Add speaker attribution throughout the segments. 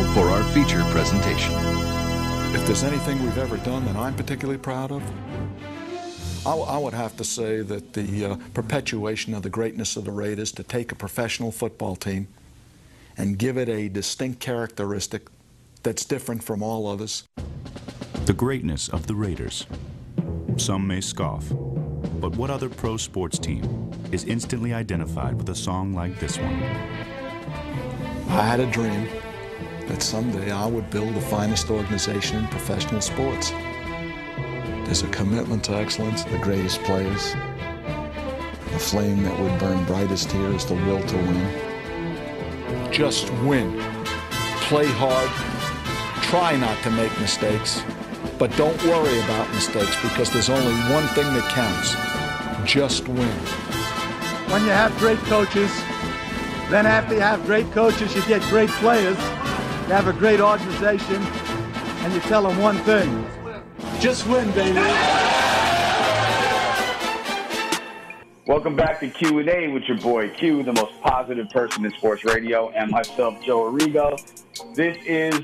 Speaker 1: now for our feature presentation.
Speaker 2: If there's anything we've ever done that I'm particularly proud of, I, I would have to say that the uh, perpetuation of the greatness of the Raiders to take a professional football team and give it a distinct characteristic that's different from all others.
Speaker 3: The greatness of the Raiders. Some may scoff, but what other pro sports team is instantly identified with a song like this one?
Speaker 2: I had a dream that someday I would build the finest organization in professional sports. There's a commitment to excellence, the greatest players. The flame that would burn brightest here is the will to win. Just win. Play hard. Try not to make mistakes. But don't worry about mistakes because there's only one thing that counts. Just win.
Speaker 4: When you have great coaches, then after you have great coaches, you get great players. You have a great organization, and you tell them one thing. Just win, baby.
Speaker 5: Welcome back to Q&A with your boy Q, the most positive person in sports radio, and myself, Joe Arrigo. This is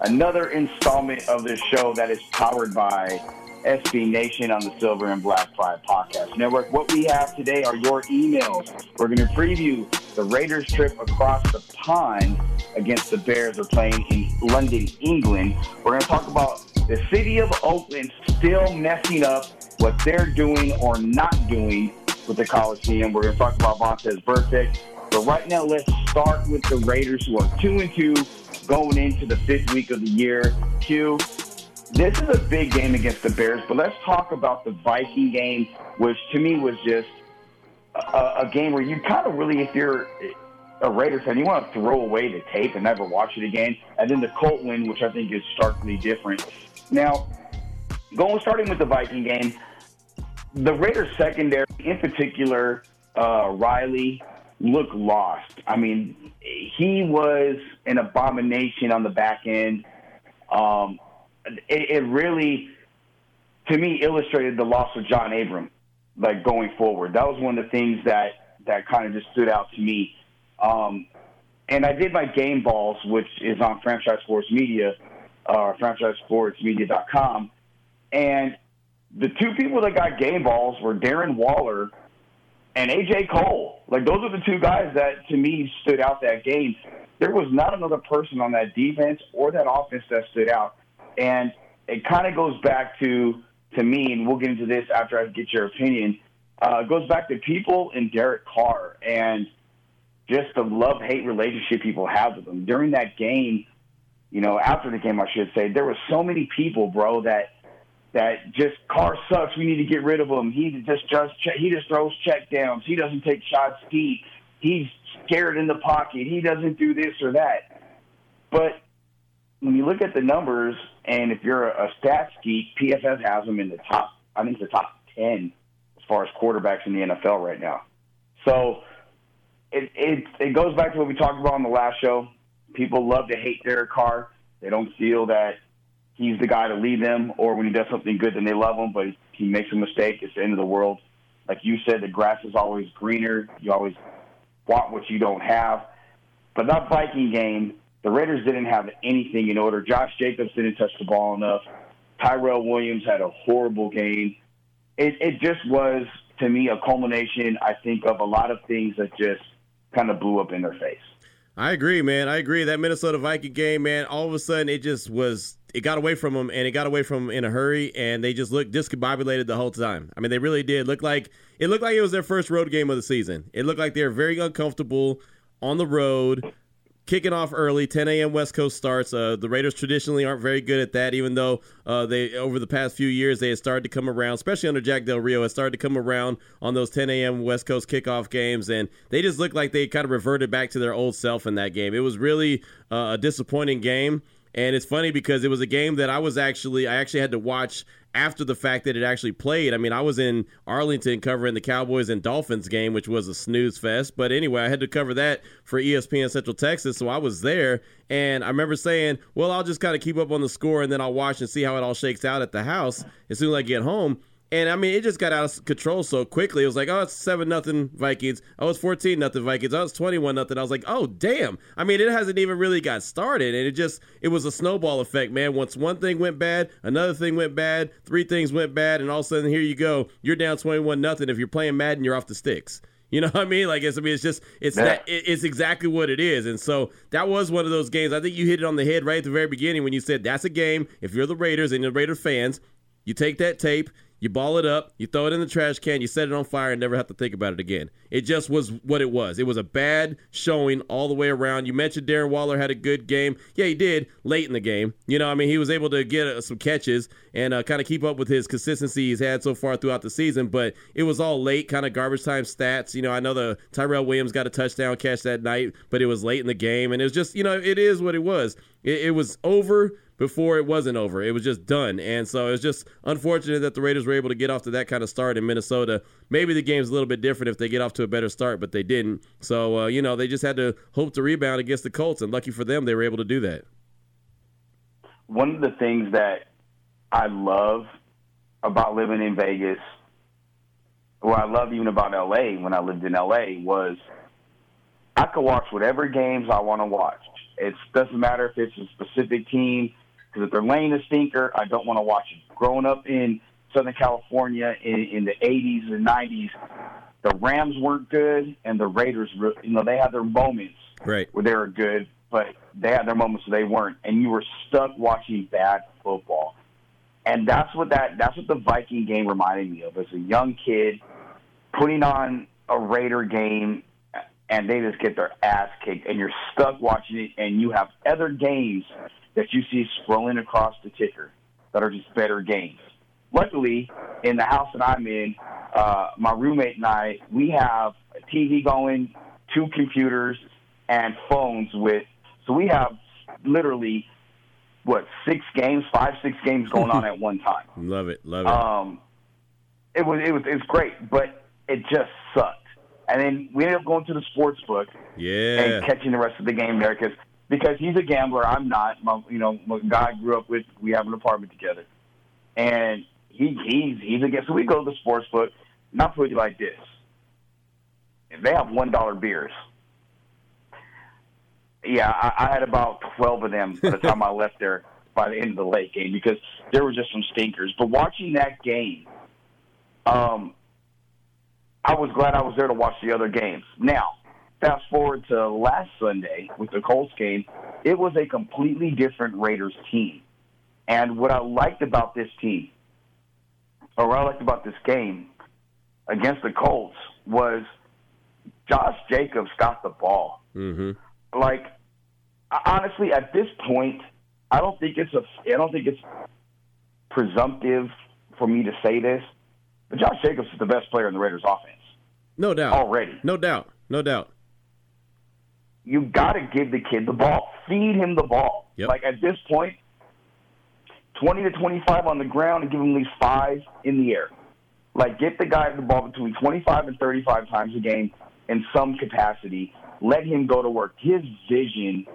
Speaker 5: another installment of this show that is powered by SB Nation on the Silver and Black Pride Podcast Network. What we have today are your emails. We're going to preview the Raiders trip across the pond against the Bears. They're playing in London, England. We're going to talk about the city of Oakland still messing up what they're doing or not doing with the Coliseum. We're going to talk about Vontaze Burfict. But right now, let's start with the Raiders, who are two and two going into the fifth week of the year. Q, this is a big game against the Bears, but let's talk about the Viking game, which to me was just a, a game where you kind of really, if you're a Raiders fan, you want to throw away the tape and never watch it again. And then the Colt win, which I think is starkly different. Now, going starting with the Viking game, the Raiders secondary, in particular, uh, Riley, looked lost. I mean, he was an abomination on the back end. Um, it, it really, to me, illustrated the loss of John Abram, like going forward. That was one of the things that that kind of just stood out to me. Um, and I did my game balls, which is on Franchise Sports Media, or uh, franchisesportsmedia.com. And the two people that got game balls were Darren Waller and AJ Cole. Like those are the two guys that to me stood out that game. There was not another person on that defense or that offense that stood out. And it kind of goes back to to me, and we'll get into this after I get your opinion. Uh, goes back to people and Derek Carr and just the love hate relationship people have with him. During that game, you know, after the game, I should say, there were so many people, bro, that that just Carr sucks. We need to get rid of him. He just just he just throws check downs. He doesn't take shots deep. He's scared in the pocket. He doesn't do this or that. But when you look at the numbers, and if you're a, stats geek, PFF has him in the top. I think the top ten as far as quarterbacks in the NFL right now. So it it it goes back to what we talked about on the last show. People love to hate Derek Carr. They don't feel that he's the guy to lead them, or when he does something good, then they love him. But he makes a mistake, it's the end of the world. Like you said, the grass is always greener. You always want what you don't have. But that Viking game, the Raiders didn't have anything in order. Josh Jacobs didn't touch the ball enough. Tyrell Williams had a horrible game. It, it just was, to me, a culmination, I think, of a lot of things that just kind of blew up in their face.
Speaker 6: I agree, man. I agree. That Minnesota Viking game, man, all of a sudden it just was it got away from them and it got away from them in a hurry and they just looked discombobulated the whole time. I mean, they really did. Look like it looked like it was their first road game of the season. It looked like they were very uncomfortable on the road, kicking off early, 10 a.m. West Coast starts. Uh, the Raiders traditionally aren't very good at that, even though uh, they over the past few years they had started to come around, especially under Jack Del Rio, has started to come around on those 10 a.m. West Coast kickoff games, and they just looked like they kind of reverted back to their old self in that game. It was really uh, a disappointing game. And it's funny because it was a game that I was actually I actually had to watch after the fact that it actually played. I mean, I was in Arlington covering the Cowboys and Dolphins game, which was a snooze fest. But anyway, I had to cover that for ESPN Central Texas, so I was there. And I remember saying, well, I'll just kind of keep up on the score and then I'll watch and see how it all shakes out at the house as soon as I get home. And I mean, it just got out of control so quickly. It was like, oh, it's seven nothing Vikings. Oh, it's fourteen nothing Vikings. Oh, it's twenty one nothing. I was like, oh, damn. I mean, it hasn't even really got started, and it just it was a snowball effect, man. Once one thing went bad, another thing went bad, three things went bad, and all of a sudden, here you go. You're down twenty one nothing. If you're playing Madden, you're off the sticks. You know what I mean? Like it's I mean it's just it's
Speaker 5: Yeah.
Speaker 6: that it's exactly what it is. And so that was one of those games. I think you hit it on the head right at the very beginning when you said that's a game. If you're the Raiders and the Raider fans, you take that tape, you ball it up, you throw it in the trash can, you set it on fire, and never have to think about it again. It just was what it was. It was a bad showing all the way around. You mentioned Darren Waller had a good game. Yeah, he did late in the game. You know, I mean, he was able to get uh, some catches and uh, kind of keep up with his consistency he's had so far throughout the season. But it was all late, kind of garbage time stats. You know, I know the Tyrell Williams got a touchdown catch that night, but it was late in the game, and it was just, you know, it is what it was. It, it was over before it wasn't over. It was just done. And so it was just unfortunate that the Raiders were able to get off to that kind of start in Minnesota. Maybe the game's a little bit different if they get off to a better start, but they didn't. So, uh, you know, they just had to hope to rebound against the Colts, and lucky for them, they were able to do that.
Speaker 5: one of the things that I love about living in Vegas, or I love even about LA when I lived in LA, was I could watch whatever games I want to watch. It doesn't matter if it's a specific team, because if they're laying a stinker, I don't want to watch it. Growing up in Southern California in, in the 80s and 90s, the Rams weren't good, and the Raiders, you know, they had their moments
Speaker 6: Right.
Speaker 5: where they were good, but they had their moments where they weren't, and you were stuck watching bad football. And that's what that that's what the Viking game reminded me of as a young kid putting on a Raider game and they just get their ass kicked and you're stuck watching it and you have other games that you see scrolling across the ticker that are just better games. Luckily, in the house that I'm in, uh, my roommate and I, we have a TV going, two computers, and phones with. So we have literally what six games, five, six games going on at one time.
Speaker 6: Love it. Love it.
Speaker 5: Um, it was it was it was great, but it just sucked. And then we ended up going to the sports book
Speaker 6: yeah.
Speaker 5: and catching the rest of the game there because because he's a gambler. I'm not. My, you know, my guy I grew up with. We have an apartment together, and he he's he's a So we go to the sports book. Not put it like this. If they have one dollar beers, yeah, I, I had about twelve of them by the time I left there by the end of the late game because there were just some stinkers. But watching that game, um, I was glad I was there to watch the other games. Now, fast forward to last Sunday with the Colts game, it was a completely different Raiders team. And what I liked about this team, or what I liked about this game against the Colts, was Josh Jacobs got the ball.
Speaker 6: mm-hmm.
Speaker 5: Like, honestly, at this point, I don't think it's a, I don't think it's presumptive for me to say this, but Josh Jacobs is the best player in the Raiders offense
Speaker 6: No doubt.
Speaker 5: already.
Speaker 6: No doubt. No doubt.
Speaker 5: You got to give the kid the ball. Feed him the ball.
Speaker 6: Yep.
Speaker 5: Like at this point, 20 to 25 on the ground and give him at least five in the air. Like get the guy the ball between 25 and 35 times a game in some capacity. Let him go to work. His vision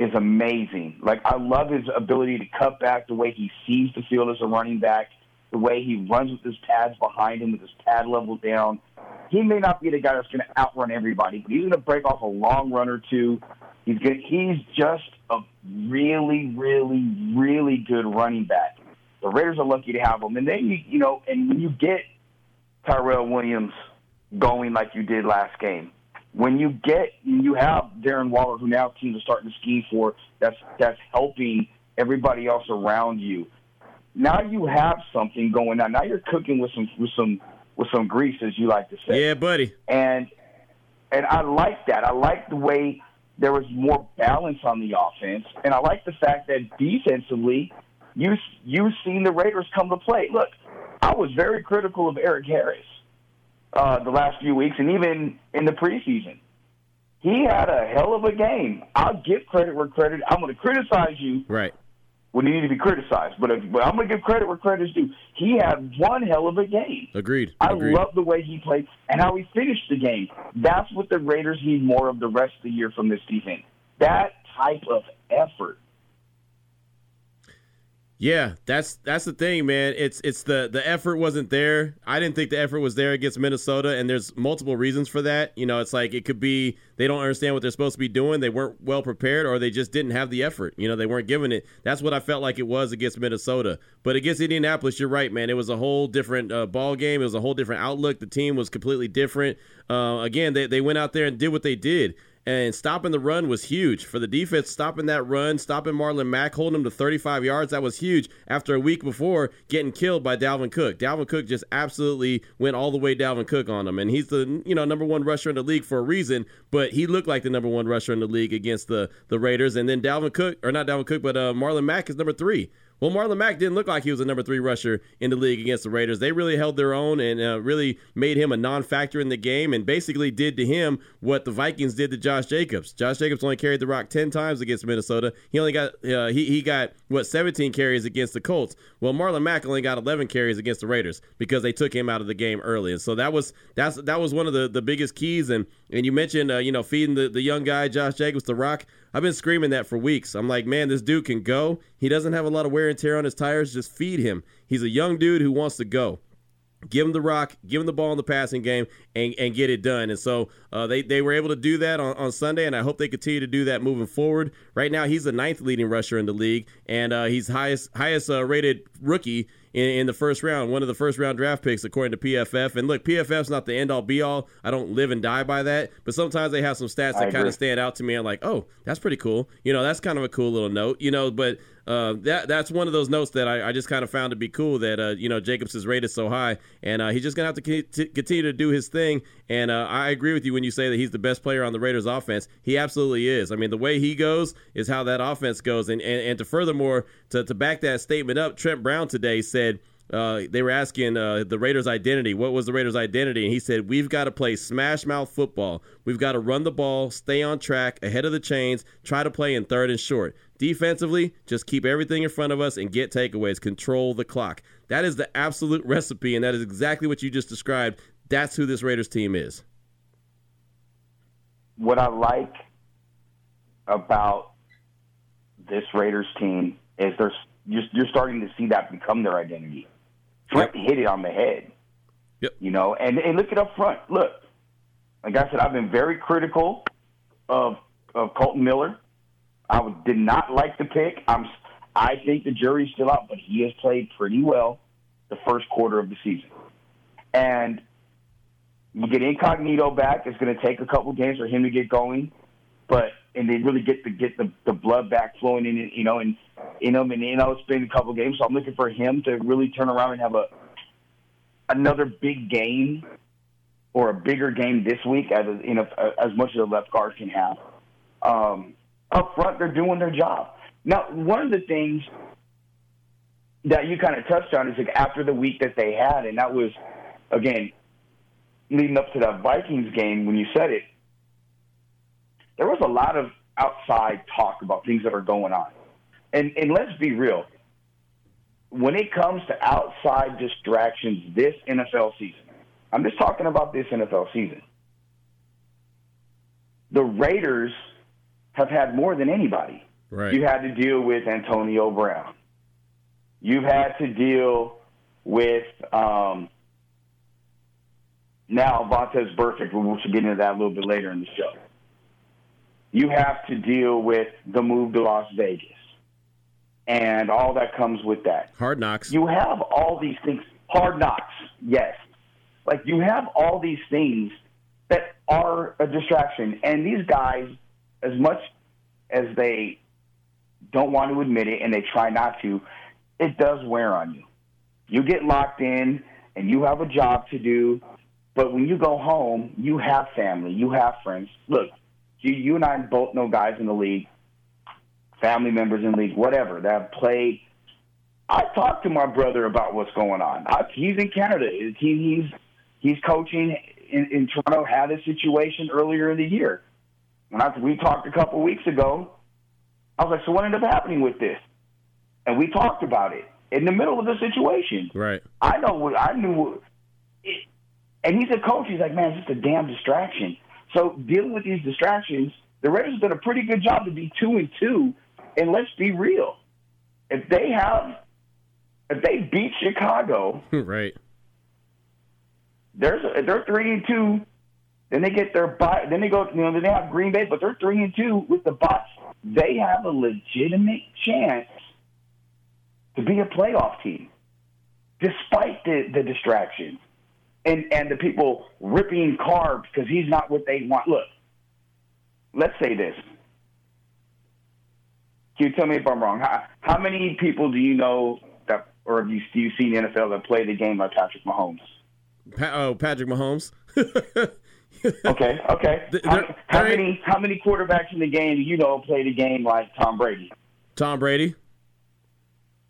Speaker 5: is amazing. Like I love his ability to cut back, the way he sees the field as a running back, the way he runs with his pads behind him with his pad level down. He may not be the guy that's going to outrun everybody, but he's going to break off a long run or two. He's good. He's just a really, really, really good running back. The Raiders are lucky to have him. And then you, you know, and when you get Tyrell Williams going like you did last game, when you get you have Darren Waller, who now teams are starting to scheme for, that's that's helping everybody else around you. Now you have something going on. Now you're cooking with some with some with some grease, as you like to say
Speaker 6: Yeah, buddy.
Speaker 5: and and I like that. I like the way there was more balance on the offense, and I like the fact that defensively, you you've seen the Raiders come to play. Look, I was very critical of Erik Harris uh, the last few weeks, and even in the preseason. He had a hell of a game. I'll give credit where credit. I'm going to criticize you
Speaker 6: Right.
Speaker 5: When you need to be criticized, but, if, but I'm going to give credit where credit is due. He had one hell of a game.
Speaker 6: Agreed.
Speaker 5: I
Speaker 6: Agreed.
Speaker 5: love the way he played and how he finished the game. That's what the Raiders need more of the rest of the year from this defense. That type of effort.
Speaker 6: Yeah, that's that's the thing, man. It's it's the the effort wasn't there. I didn't think the effort was there against Minnesota, and there's multiple reasons for that. You know, it's like it could be they don't understand what they're supposed to be doing, they weren't well prepared, or they just didn't have the effort. You know, they weren't giving it. That's what I felt like it was against Minnesota. But against Indianapolis, you're right, man. It was a whole different uh, ball game. It was a whole different outlook. The team was completely different. Uh, again, they they went out there and did what they did and stopping the run was huge for the defense. Stopping that run, stopping Marlon Mack, holding him to 35 yards, that was huge. After a week before getting killed by Dalvin Cook, Dalvin Cook just absolutely went all the way Dalvin Cook on him, and he's the you know number one rusher in the league for a reason. But he looked like the number one rusher in the league against the the Raiders, and then Dalvin Cook or not Dalvin Cook, but uh, Marlon Mack is number three. Well, Marlon Mack didn't look like he was a number three rusher in the league against the Raiders. They really held their own and uh, really made him a non-factor in the game, and basically did to him what the Vikings did to Josh Jacobs. Josh Jacobs only carried the rock ten times against Minnesota. He only got uh, he he got what 17 carries against the Colts. Well, Marlon Mack only got 11 carries against the Raiders because they took him out of the game early, and so that was that's that was one of the the biggest keys. And and you mentioned uh, you know feeding the the young guy Josh Jacobs the rock. I've been screaming that for weeks. I'm like, man, this dude can go. He doesn't have a lot of wear and tear on his tires. Just feed him. He's a young dude who wants to go. Give him the rock, give him the ball in the passing game, and, and get it done. And so uh, they, they were able to do that on, on Sunday, and I hope they continue to do that moving forward. Right now, he's the ninth leading rusher in the league, and uh, he's highest highest uh, rated rookie in, in, the first round, one of the first round draft picks according to PFF. And look, PFF's not the end all be all. I don't live and die by that, but sometimes they have some stats that kind of stand out to me. I'm like, oh, that's pretty cool. You know, that's kind of a cool little note. You know, but uh, that that's one of those notes that I, I just kind of found to be cool that uh, you know Jacobs rate is rated so high, and uh, he's just gonna have to continue to do his thing. And uh, I agree with you when you say that he's the best player on the Raiders offense. He absolutely is. I mean, the way he goes is how that offense goes. And and, and to furthermore to to back that statement up, Trent Brown today said uh, they were asking uh, the Raiders' identity. What was the Raiders' identity? And he said, We've got to play smash mouth football. We've got to run the ball, stay on track, ahead of the chains, try to play in third and short. Defensively, just keep everything in front of us and get takeaways, control the clock. That is the absolute recipe, and that is exactly what you just described. That's who this Raiders team is.
Speaker 5: What I like about this Raiders team is there's you're, you're starting to see that become their identity. Trent yep. hit it on the head.
Speaker 6: Yep.
Speaker 5: You know, and, and look it up front. Look, like I said, I've been very critical of of Colton Miller. I did not like the pick. I'm I think the jury's still out, but he has played pretty well the first quarter of the season. And you get Incognito back. It's going to take a couple games for him to get going, but and they really get to get the, the blood back flowing in, you know, and you know, and you know, it's been a couple games, so I'm looking for him to really turn around and have a another big game or a bigger game this week, as you know, as much as a left guard can have. Um, up front, they're doing their job. Now, one of the things that you kind of touched on is like after the week that they had, and that was again leading up to that Vikings game when you said it there was a lot of outside talk about things that are going on. And and let's be real. When it comes to outside distractions this NFL season, I'm just talking about this NFL season. The Raiders have had more than anybody.
Speaker 6: Right.
Speaker 5: You had to deal with Antonio Brown. You've had to deal with um, now Vontaze Burfict. We should get into that a little bit later in the show you have to deal with the move to Las Vegas and all that comes with that.
Speaker 6: Hard knocks.
Speaker 5: You have all these things. Hard knocks, yes. Like you have all these things that are a distraction. And these guys, as much as they don't want to admit it and they try not to, it does wear on you. You get locked in and you have a job to do, but when you go home, you have family, you have friends. Look, you, you and I both know guys in the league, family members in the league, whatever, that have played. I talked to my brother about what's going on. I, he's in Canada. He, he's he's coaching in, in Toronto. Had a situation earlier in the year. When I, we talked a couple weeks ago, I was like, "So what ended up happening with this?" And we talked about it in the middle of the situation.
Speaker 6: Right.
Speaker 5: I know what I knew. It, and he's a coach. He's like, "Man, it's just a damn distraction." So dealing with these distractions, the Raiders have done a pretty good job to be two and two. And let's be real, if they have if they beat Chicago,
Speaker 6: right.
Speaker 5: There's a, they're three and two. Then they get their bye. Then they go. You know, then they have Green Bay, but they're three and two with the bots. They have a legitimate chance to be a playoff team, despite the the distractions and and the people ripping carbs because he's not what they want. Look, let's say this. Can you tell me if I'm wrong? How, how many people do you know that, or have you, do you seen the NFL that play the game like Patrick Mahomes?
Speaker 6: Pa- oh, Patrick Mahomes.
Speaker 5: okay, okay. How, how many how many quarterbacks in the game do you know play the game like Tom Brady?
Speaker 6: Tom Brady.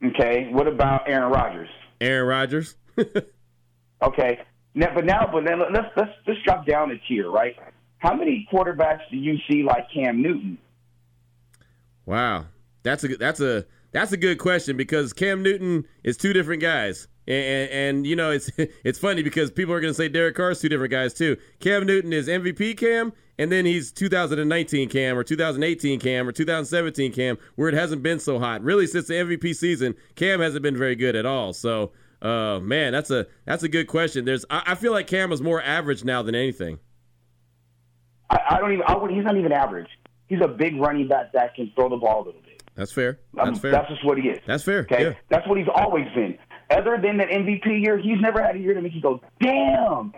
Speaker 5: Okay. What about Aaron Rodgers?
Speaker 6: Aaron Rodgers.
Speaker 5: okay. Now, but now, but then let's let's let's drop down a tier, right? How many quarterbacks do you see like Cam Newton?
Speaker 6: Wow, that's a that's a that's a good question because Cam Newton is two different guys. And, and, you know it's it's funny because people are going to say Derek Carr is two different guys too. Cam Newton is MVP Cam, and then he's 2019 Cam or 2018 Cam or 2017 Cam, where it hasn't been so hot. Really, since the MVP season, Cam hasn't been very good at all. So, uh, man, that's a that's a good question. There's I, I feel like Cam is more average now than anything.
Speaker 5: I, I don't even. I would, he's not even average. He's a big running back that can throw the ball a little bit.
Speaker 6: That's fair. That's
Speaker 5: um,
Speaker 6: fair.
Speaker 5: That's just what he is.
Speaker 6: That's fair.
Speaker 5: Okay,
Speaker 6: yeah.
Speaker 5: that's what he's always been. Other than that MVP year, he's never had a year to make you go, damn,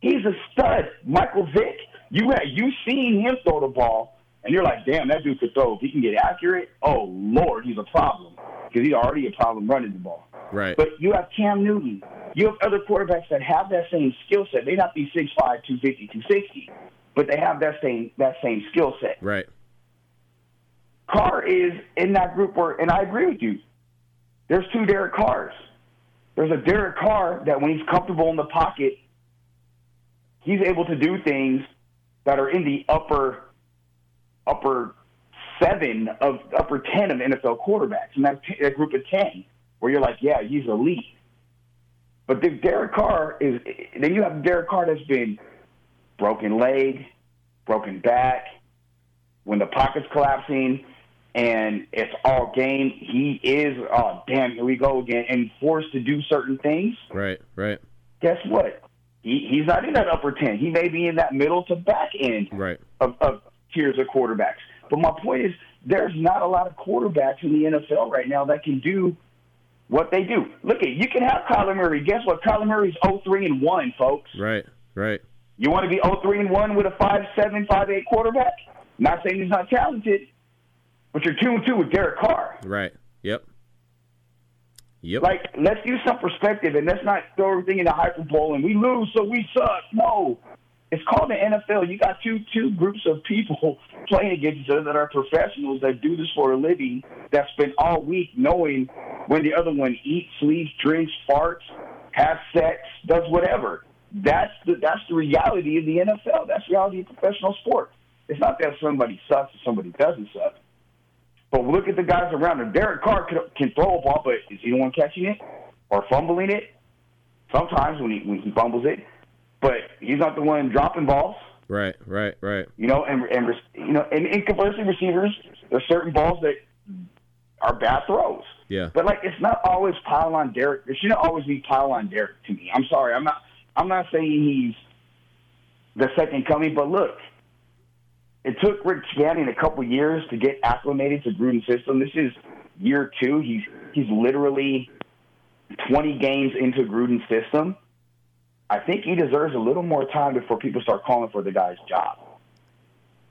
Speaker 5: he's a stud. Michael Vick, you had you seen him throw the ball, and you're like, damn, that dude could throw. If he can get accurate, oh lord, he's a problem because he's already a problem running the ball.
Speaker 6: Right.
Speaker 5: But you have Cam Newton. You have other quarterbacks that have that same skill set. They may not be 6'5", 250, 260, but they have that same that same skill set.
Speaker 6: Right.
Speaker 5: Carr is in that group where, and I agree with you. There's two Derek Carrs. There's a Derek Carr that when he's comfortable in the pocket, he's able to do things that are in the upper upper seven of upper ten of NFL quarterbacks, and that, that group of ten, where you're like, yeah, he's elite. But the Derek Carr is then you have Derek Carr that's been broken leg, broken back, when the pocket's collapsing and it's all game, he is oh damn, here we go again, and forced to do certain things.
Speaker 6: Right, right.
Speaker 5: Guess what? He he's not in that upper ten. He may be in that middle to back end
Speaker 6: right.
Speaker 5: of, of tiers of quarterbacks. But my point is there's not a lot of quarterbacks in the NFL right now that can do what they do. Look at you can have Kyler Murray. Guess what? Kyler Murray's 0-3 and 1, folks.
Speaker 6: Right, right.
Speaker 5: You want to be 0-3 and 1 with a 5'7", 5'8 quarterback? Not saying he's not talented, but you're 2 and 2 with Derek Carr.
Speaker 6: Right. Yep. Yep.
Speaker 5: Like, let's use some perspective and let's not throw everything in the hyperbole and we lose, so we suck. No. It's called the NFL. You got two two groups of people playing against each other that are professionals that do this for a living, that spend all week knowing when the other one eats, sleeps, drinks, farts, has sex, does whatever. That's the that's the reality of the NFL. That's reality of professional sports. It's not that somebody sucks and somebody doesn't suck. But look at the guys around him. Derek Carr can, can throw a ball, but is he the one catching it or fumbling it? Sometimes when he when he fumbles it, but he's not the one dropping balls.
Speaker 6: Right, right, right.
Speaker 5: You know, and and you know, and, and conversely, receivers there's certain balls that are bad throws.
Speaker 6: Yeah.
Speaker 5: But like, it's not always pile on Derek. It shouldn't always be pile on Derek to me. I'm sorry. I'm not. I'm not saying he's the second coming, but look, it took Rich Gannon a couple years to get acclimated to Gruden's system. This is year two. He's he's literally 20 games into Gruden's system. I think he deserves a little more time before people start calling for the guy's job.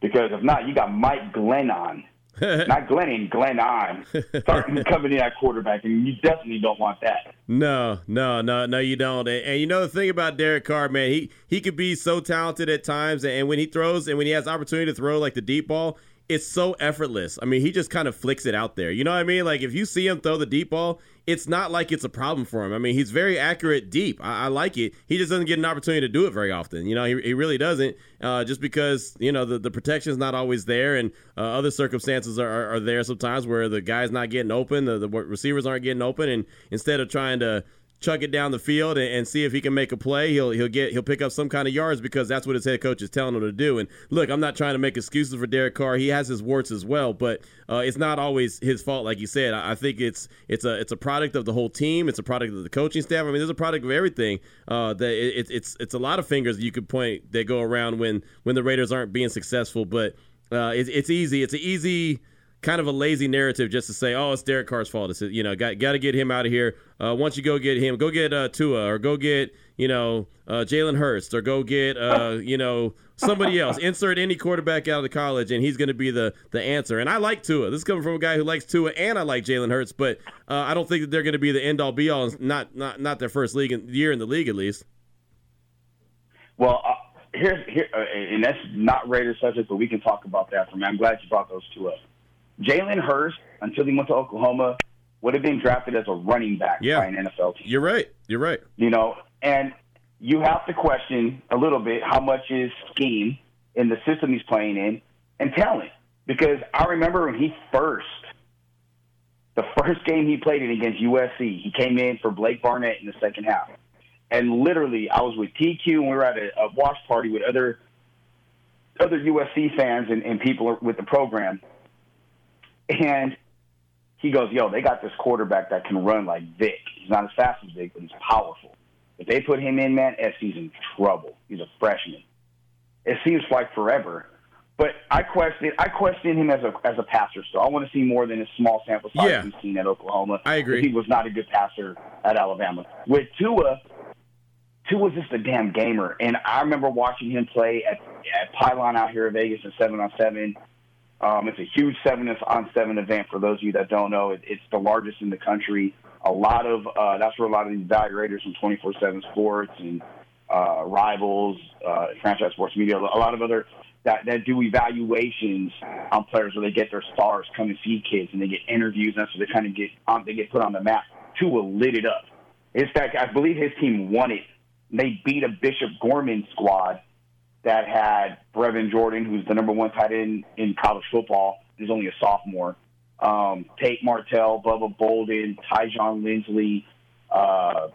Speaker 5: Because if not, you got Mike Glennon, not Glennon, Glenn on. Starting coming in at quarterback, and you definitely don't want that.
Speaker 6: No, no, no, no, you don't. And, and, you know the thing about Derek Carr, man, he he could be so talented at times, and when he throws and when he has opportunity to throw like the deep ball, it's so effortless. I mean, he just kind of flicks it out there. You know what I mean? Like if you see him throw the deep ball, it's not like it's a problem for him. I mean, he's very accurate deep. I, I like it. He just doesn't get an opportunity to do it very often. You know, he, he really doesn't. Uh, just because you know the the protection is not always there, and uh, other circumstances are, are, are, there sometimes where the guy's not getting open, the, the receivers aren't getting open, and instead of trying to chuck it down the field and, and, see if he can make a play. He'll he'll get he'll pick up some kind of yards because that's what his head coach is telling him to do. And look, I'm not trying to make excuses for Derek Carr. He has his warts as well, but uh, it's not always his fault, like you said. I, I, think it's it's a it's a product of the whole team. It's a product of the coaching staff. I mean, there's a product of everything. Uh, that it, it, it's it's a lot of fingers you could point that go around when when the Raiders aren't being successful. But uh, it, it's easy. It's an easy kind of a lazy narrative just to say, oh, it's Derek Carr's fault. It's you know, got got to get him out of here. Uh, once you go get him, go get uh, Tua or go get you know uh, Jalen Hurts or go get uh, you know somebody else. Insert any quarterback out of the college, and he's going to be the the answer. And I like Tua. This is coming from a guy who likes Tua, and I like Jalen Hurts, but uh, I don't think that they're going to be the end all be all. Not not not their first league in, year in the league at least.
Speaker 5: Well. Uh, here's here, uh, and that's not Raiders subject, but we can talk about that for me. I'm glad you brought those two up. Jalen Hurts, until he went to Oklahoma, would have been drafted as a running back yeah. by an NFL team.
Speaker 6: You're right. You're right.
Speaker 5: You know, and you have to question a little bit how much is scheme in the system he's playing in and talent. Because I remember when he first, the first game he played in against USC, he came in for Blake Barnett in the second half. And literally, I was with TQ and we were at a, a watch party with other other USC fans and, and people with the program. And he goes, yo, they got this quarterback that can run like Vick. He's not as fast as Vick, but he's powerful. If they put him in, man, SC's in trouble. He's a freshman. It seems like forever. But I question I question him as a as a passer still. I want to see more than a small sample size yeah. we've seen at Oklahoma.
Speaker 6: I agree.
Speaker 5: He was not a good passer at Alabama. With Tua, Tua's just a damn gamer. And I remember watching him play at at Pylon out here in Vegas in seven on seven um, it's a huge seven on seven event for those of you that don't know. It, it's the largest in the country. A lot of uh, that's where a lot of these evaluators from 24/7 Sports and uh, Rivals, uh, Franchise Sports Media, a lot of other that, that do evaluations on players where they get their stars come and see kids and they get interviews and so they kind of get on, they get put on the map. Tua lit it up. In fact, I believe his team won it. They beat a Bishop Gorman squad that had Brevin Jordan, who's the number one tight end in college football. He's only a sophomore. Um, Tate Martell, Bubba Bolden, Tyjon Lindsey, uh,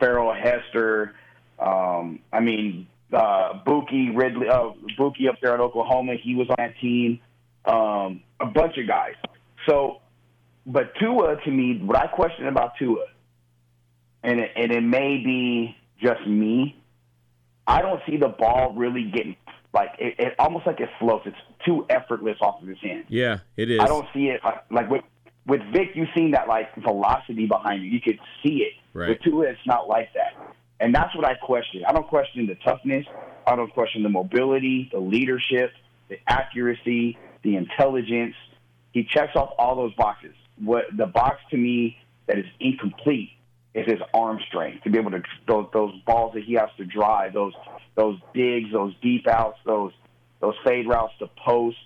Speaker 5: Farrell Hester. Um, I mean, uh, Buki Ridley, uh, Buki up there at Oklahoma. He was on that team. Um, a bunch of guys. So, but Tua to me, what I question about Tua, and it, and it may be just me, I don't see the ball really getting like it, it almost like it floats. It's too effortless off of his hand.
Speaker 6: Yeah, it is.
Speaker 5: I don't see it like, like with with Vick. You've seen that like velocity behind you. You could see it.
Speaker 6: Right.
Speaker 5: With Tua, it's not like that. And that's what I question. I don't question the toughness. I don't question the mobility, the leadership, the accuracy, the intelligence. He checks off all those boxes. What the box to me that is incomplete is his arm strength to be able to those, those balls that he has to drive, those those digs, those deep outs, those those fade routes to post,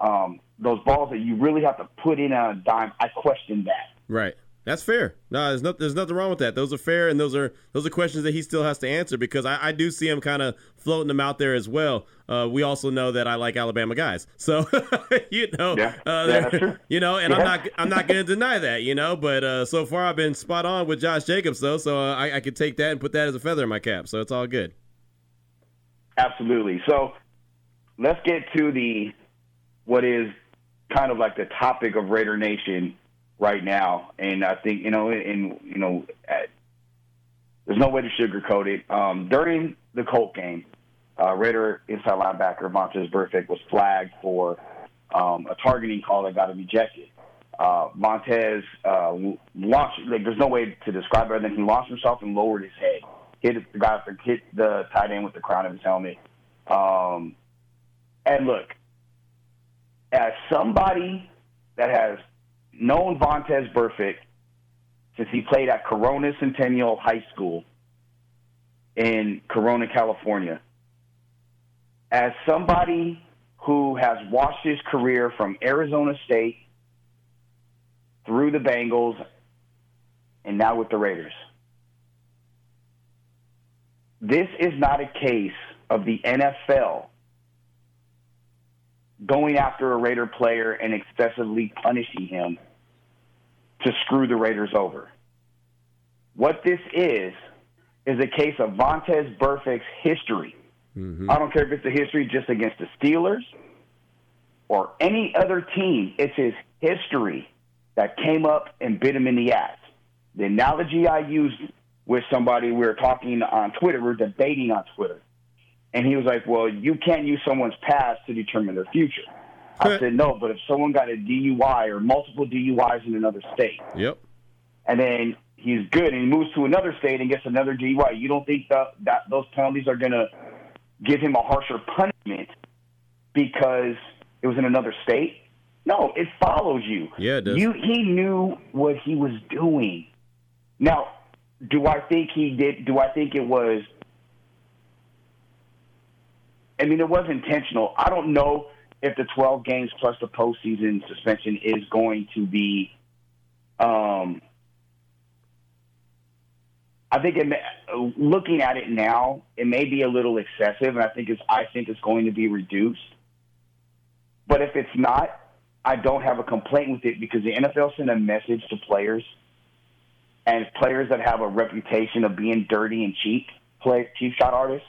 Speaker 5: um, those balls that you really have to put in on a dime. I question that.
Speaker 6: Right. That's fair. No, there's no, there's nothing wrong with that. Those are fair, and those are those are questions that he still has to answer because I, I do see him kind of floating them out there as well. Uh, we also know that I like Alabama guys, so you know,
Speaker 5: yeah. Uh, yeah,
Speaker 6: you know, and yeah. I'm not I'm not going to deny that, you know. But uh, so far, I've been spot on with Josh Jacobs, though, so uh, I, I could take that and put that as a feather in my cap. So it's all good.
Speaker 5: Absolutely. So let's get to the what is kind of like the topic of Raider Nation right now, and I think you know, and you know, at, there's no way to sugarcoat it. Um, during the Colt game, uh, Raider inside linebacker Vontaze Burfict was flagged for um, a targeting call that got him ejected. Uh, Montez uh, launched like there's no way to describe it other than he launched himself and lowered his head, hit the guy, hit the tight end with the crown of his helmet. Um, and look, as somebody that has known Vontaze Burfict since he played at Corona Centennial High School in Corona, California. As somebody who has watched his career from Arizona State through the Bengals and now with the Raiders. This is not a case of the NFL going after a Raider player and excessively punishing him to screw the Raiders over. What this is is a case of Vontaze Burfict's history. Mm-hmm. I don't care if it's a history just against the Steelers or any other team. It's his history that came up and bit him in the ass. The analogy I used with somebody we were talking on Twitter, we are debating on Twitter, and he was like, "Well, you can't use someone's past to determine their future." I said, "No, but if someone got a DUI or multiple DUIs in another state,
Speaker 6: yep,
Speaker 5: and then he's good and he moves to another state and gets another DUI, you don't think that, that those penalties are going to give him a harsher punishment because it was in another state?" No, it follows you.
Speaker 6: Yeah, it does.
Speaker 5: You, he knew what he was doing. Now, do I think he did? Do I think it was? I mean, it was intentional. I don't know if the 12 games plus the postseason suspension is going to be. Um, I think it, looking at it now, it may be a little excessive, and I think it's I think it's going to be reduced. But if it's not, I don't have a complaint with it because the NFL sent a message to players and players that have a reputation of being dirty and cheap, play cheap shot artists,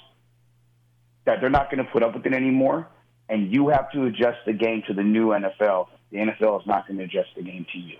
Speaker 5: that they're not going to put up with it anymore, and you have to adjust the game to the new NFL. The NFL is not going to adjust the game to you.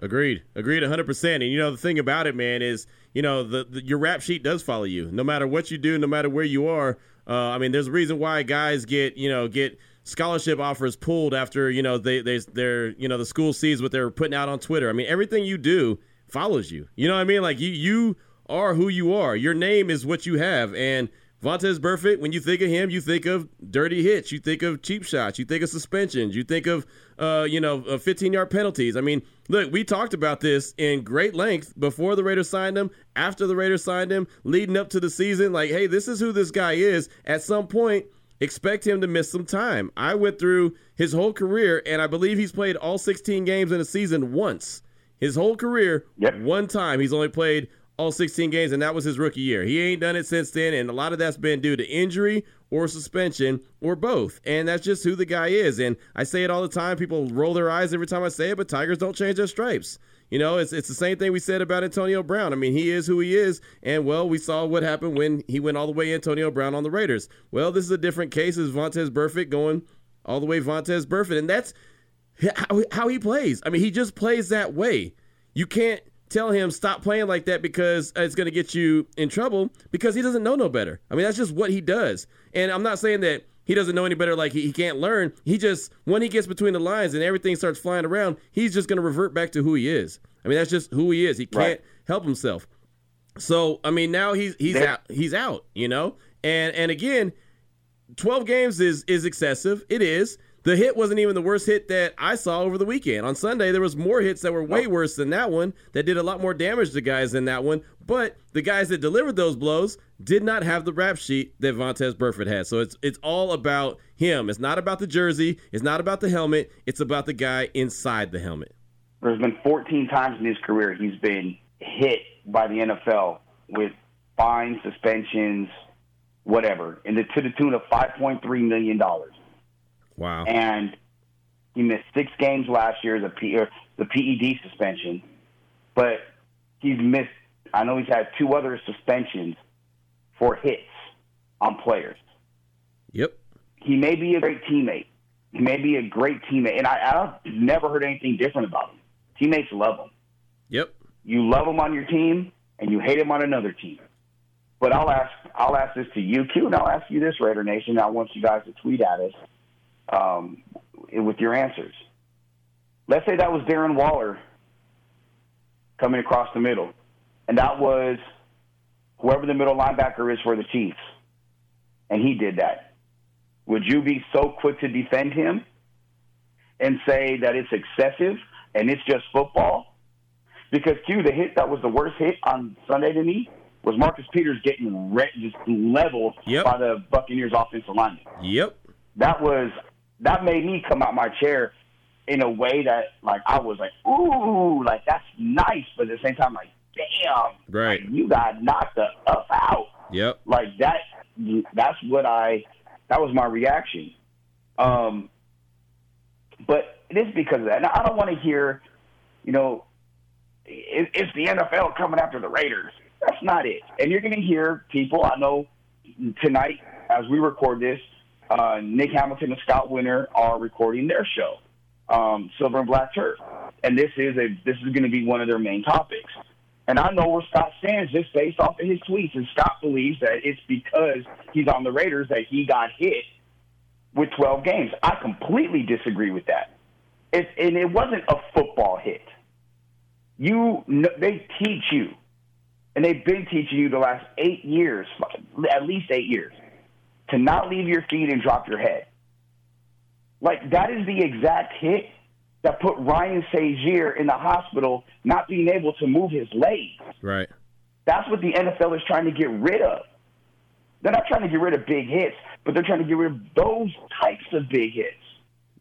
Speaker 6: Agreed. Agreed 100%. And you know the thing about it, man, is, you know, the, the your rap sheet does follow you. No matter what you do, no matter where you are. Uh, I mean, there's a reason why guys get, you know, get scholarship offers pulled after, you know, they they they're, you know, the school sees what they're putting out on Twitter. I mean, everything you do follows you. You know what I mean? Like you you are who you are. Your name is what you have. And Vontaze Burfict, when you think of him, you think of dirty hits, you think of cheap shots, you think of suspensions, you think of uh, you know, 15 yard penalties. I mean, look, we talked about this in great length before the Raiders signed him, after the Raiders signed him, leading up to the season. Like, hey, this is who this guy is. At some point, expect him to miss some time. I went through his whole career, and I believe he's played all 16 games in a season once. His whole career,
Speaker 5: yep.
Speaker 6: one time he's only played all 16 games, and that was his rookie year. He ain't done it since then, and a lot of that's been due to injury or suspension or both. And that's just who the guy is. And I say it all the time. People roll their eyes every time I say it, but Tigers don't change their stripes. You know, it's it's the same thing we said about Antonio Brown. I mean, he is who he is, and well, we saw what happened when he went all the way Antonio Brown on the Raiders. Well, this is a different case. Is Vontaze Burfict going all the way Vontaze Burfict, and that's how, how he plays. I mean, he just plays that way. You can't tell him stop playing like that because it's going to get you in trouble because he doesn't know no better. I mean, that's just what he does. And I'm not saying that he doesn't know any better, like he, he can't learn. He just, when he gets between the lines and everything starts flying around, he's just going to revert back to who he is. I mean, that's just who he is. He can't right. help himself. So, I mean, now he's he's out. He's out, you know? And and again, 12 games is is excessive. It is. The hit wasn't even the worst hit that I saw over the weekend. On Sunday, there was more hits that were way oh. worse than that one that did a lot more damage to guys than that one. But the guys that delivered those blows did not have the rap sheet that Vontaze Burfict had. So it's it's all about him. It's not about the jersey. It's not about the helmet. It's about the guy inside the helmet.
Speaker 5: There's been 14 times in his career he's been hit by the NFL with fines, suspensions, whatever, and to the tune of 5.3 million dollars.
Speaker 6: Wow.
Speaker 5: And he missed six games last year as a P, the PED suspension, but he's missed. I know he's had two other suspensions for hits on players.
Speaker 6: Yep.
Speaker 5: He may be a great teammate. He may be a great teammate, and I, I've never heard anything different about him. Teammates love him.
Speaker 6: Yep.
Speaker 5: You love him on your team, and you hate him on another team. But I'll ask, I'll ask this to you, Q, and I'll ask you this, Raider Nation. I want you guys to tweet at us um, with your answers. Let's say that was Darren Waller coming across the middle, and that was whoever the middle linebacker is for the Chiefs, and he did that. Would you be so quick to defend him and say that it's excessive and it's just football? Because Q, the hit that was the worst hit on Sunday to me was Marcus Peters getting re- just leveled
Speaker 6: yep.
Speaker 5: by the Buccaneers offensive lineman.
Speaker 6: Yep.
Speaker 5: That was that made me come out my chair in a way that like I was like, ooh, like that's nice, but at the same time, like, damn,
Speaker 6: right,
Speaker 5: like, you got knocked the up out.
Speaker 6: Yep,
Speaker 5: like that. That's what I. That was my reaction. Um, but it is because of that. Now I don't want to hear, you know, it's the NFL coming after the Raiders. That's not it. And you're going to hear people. I know tonight as we record this, uh, Nick Hamilton and Scott Winter are recording their show, um, Silver and Black Turf, and this is a this is going to be one of their main topics. And I know where Scott stands just based off of his tweets. And Scott believes that it's because he's on the Raiders that he got hit with 12 games. I completely disagree with that. It, and it wasn't a football hit. You, they teach you, and they've been teaching you the last eight years, at least eight years, to not leave your feet and drop your head. Like that is the exact hit that put Ryan Shazier in the hospital, not being able to move his legs.
Speaker 6: Right.
Speaker 5: That's what the NFL is trying to get rid of. They're not trying to get rid of big hits, but they're trying to get rid of those types of big hits.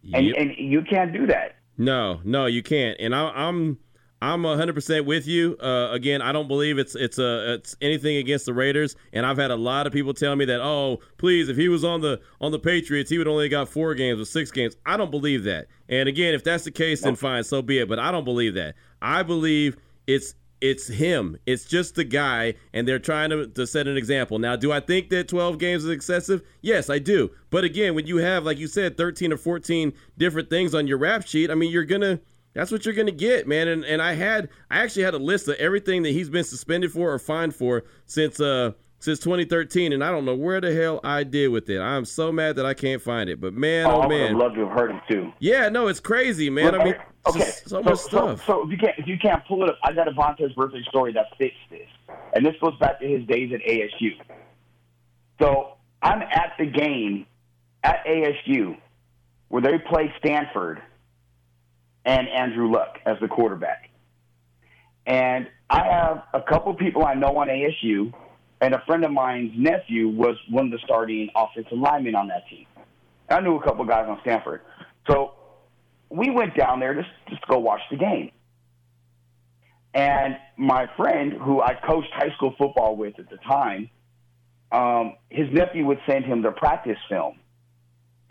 Speaker 5: Yep. And, and you can't do that.
Speaker 6: No, no, you can't. And I, I'm I'm 100% with you. Uh, again, I don't believe it's it's a uh, it's anything against the Raiders, and I've had a lot of people tell me that, oh, please, if he was on the on the Patriots, he would only got four games or six games. I don't believe that. And again, if that's the case, then fine, so be it. But I don't believe that. I believe it's it's him. It's just the guy, and they're trying to, to set an example. Now, do I think that 12 games is excessive? Yes, I do. But again, when you have, like you said, 13 or 14 different things on your rap sheet, I mean, you're gonna that's what you're going to get, man. And and I had I actually had a list of everything that he's been suspended for or fined for since uh since 2013, and I don't know where the hell I did with it. I'm so mad that I can't find it. But man, oh, oh man,
Speaker 5: I would love to have heard it too.
Speaker 6: Yeah, no, it's crazy, man. I mean, okay, so, so much stuff.
Speaker 5: So, if you can't if you can't pull it up, I got a Vontaze Burfict story that fits this, and this goes back to his days at ASU. So I'm at the game at ASU where they play Stanford and Andrew Luck as the quarterback. And I have a couple people I know on ASU, and a friend of mine's nephew was one of the starting offensive linemen on that team. I knew a couple guys on Stanford. So we went down there just, just to go watch the game. And my friend, who I coached high school football with at the time, um, his nephew would send him the practice film.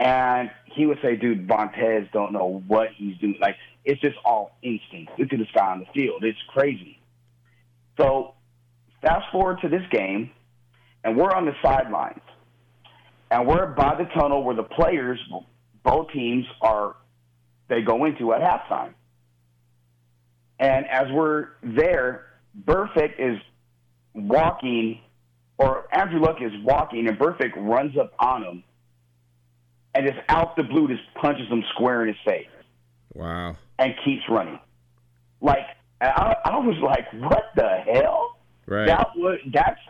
Speaker 5: And he would say, dude, Vontaze don't know what he's doing. Like, it's just all instinct. Look at this guy on the field. It's crazy. So, fast forward to this game, and we're on the sidelines. And we're by the tunnel where the players, both teams, are, they go into at halftime. And as we're there, Burfict is walking, or Andrew Luck is walking, and Burfict runs up on him and just out the blue just punches him square in his face.
Speaker 6: Wow.
Speaker 5: And keeps running. Like I, I was like, what the hell?
Speaker 6: Right.
Speaker 5: That was that's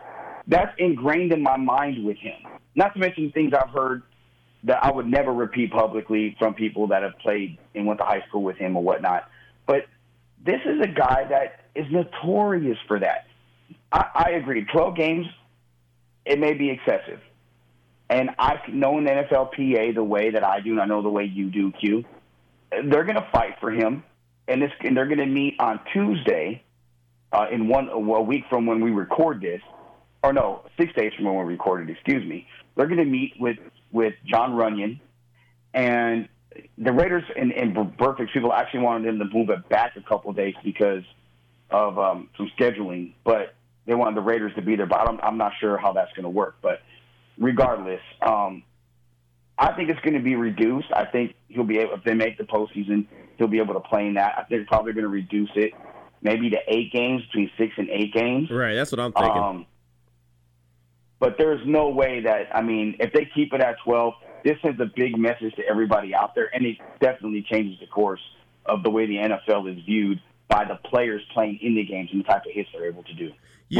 Speaker 5: that's ingrained in my mind with him. Not to mention things I've heard that I would never repeat publicly from people that have played and went to high school with him or whatnot. But this is a guy that is notorious for that. I, I agree. Twelve games, it may be excessive. And I know in the NFLPA the way that I do, and I know the way you do, Q. They're going to fight for him, and this, and they're going to meet on Tuesday, uh, in one a week from when we record this, or no, six days from when we recorded. Excuse me. They're going to meet with with Jon Runyan, and the Raiders and, and Burfict people actually wanted them to move it back a couple of days because of um, some scheduling, but they wanted the Raiders to be there. But I'm, I'm not sure how that's going to work, but regardless. Um, I think it's going to be reduced. I think he'll be able, if they make the postseason, he'll be able to play in that. I think they're probably going to reduce it maybe to eight games, between six and eight games.
Speaker 6: Right, that's what I'm thinking. Um,
Speaker 5: but there's no way that, I mean, if they keep it at 12, this sends a big message to everybody out there, and it definitely changes the course of the way the NFL is viewed by the players playing in the games and the type of hits they're able to do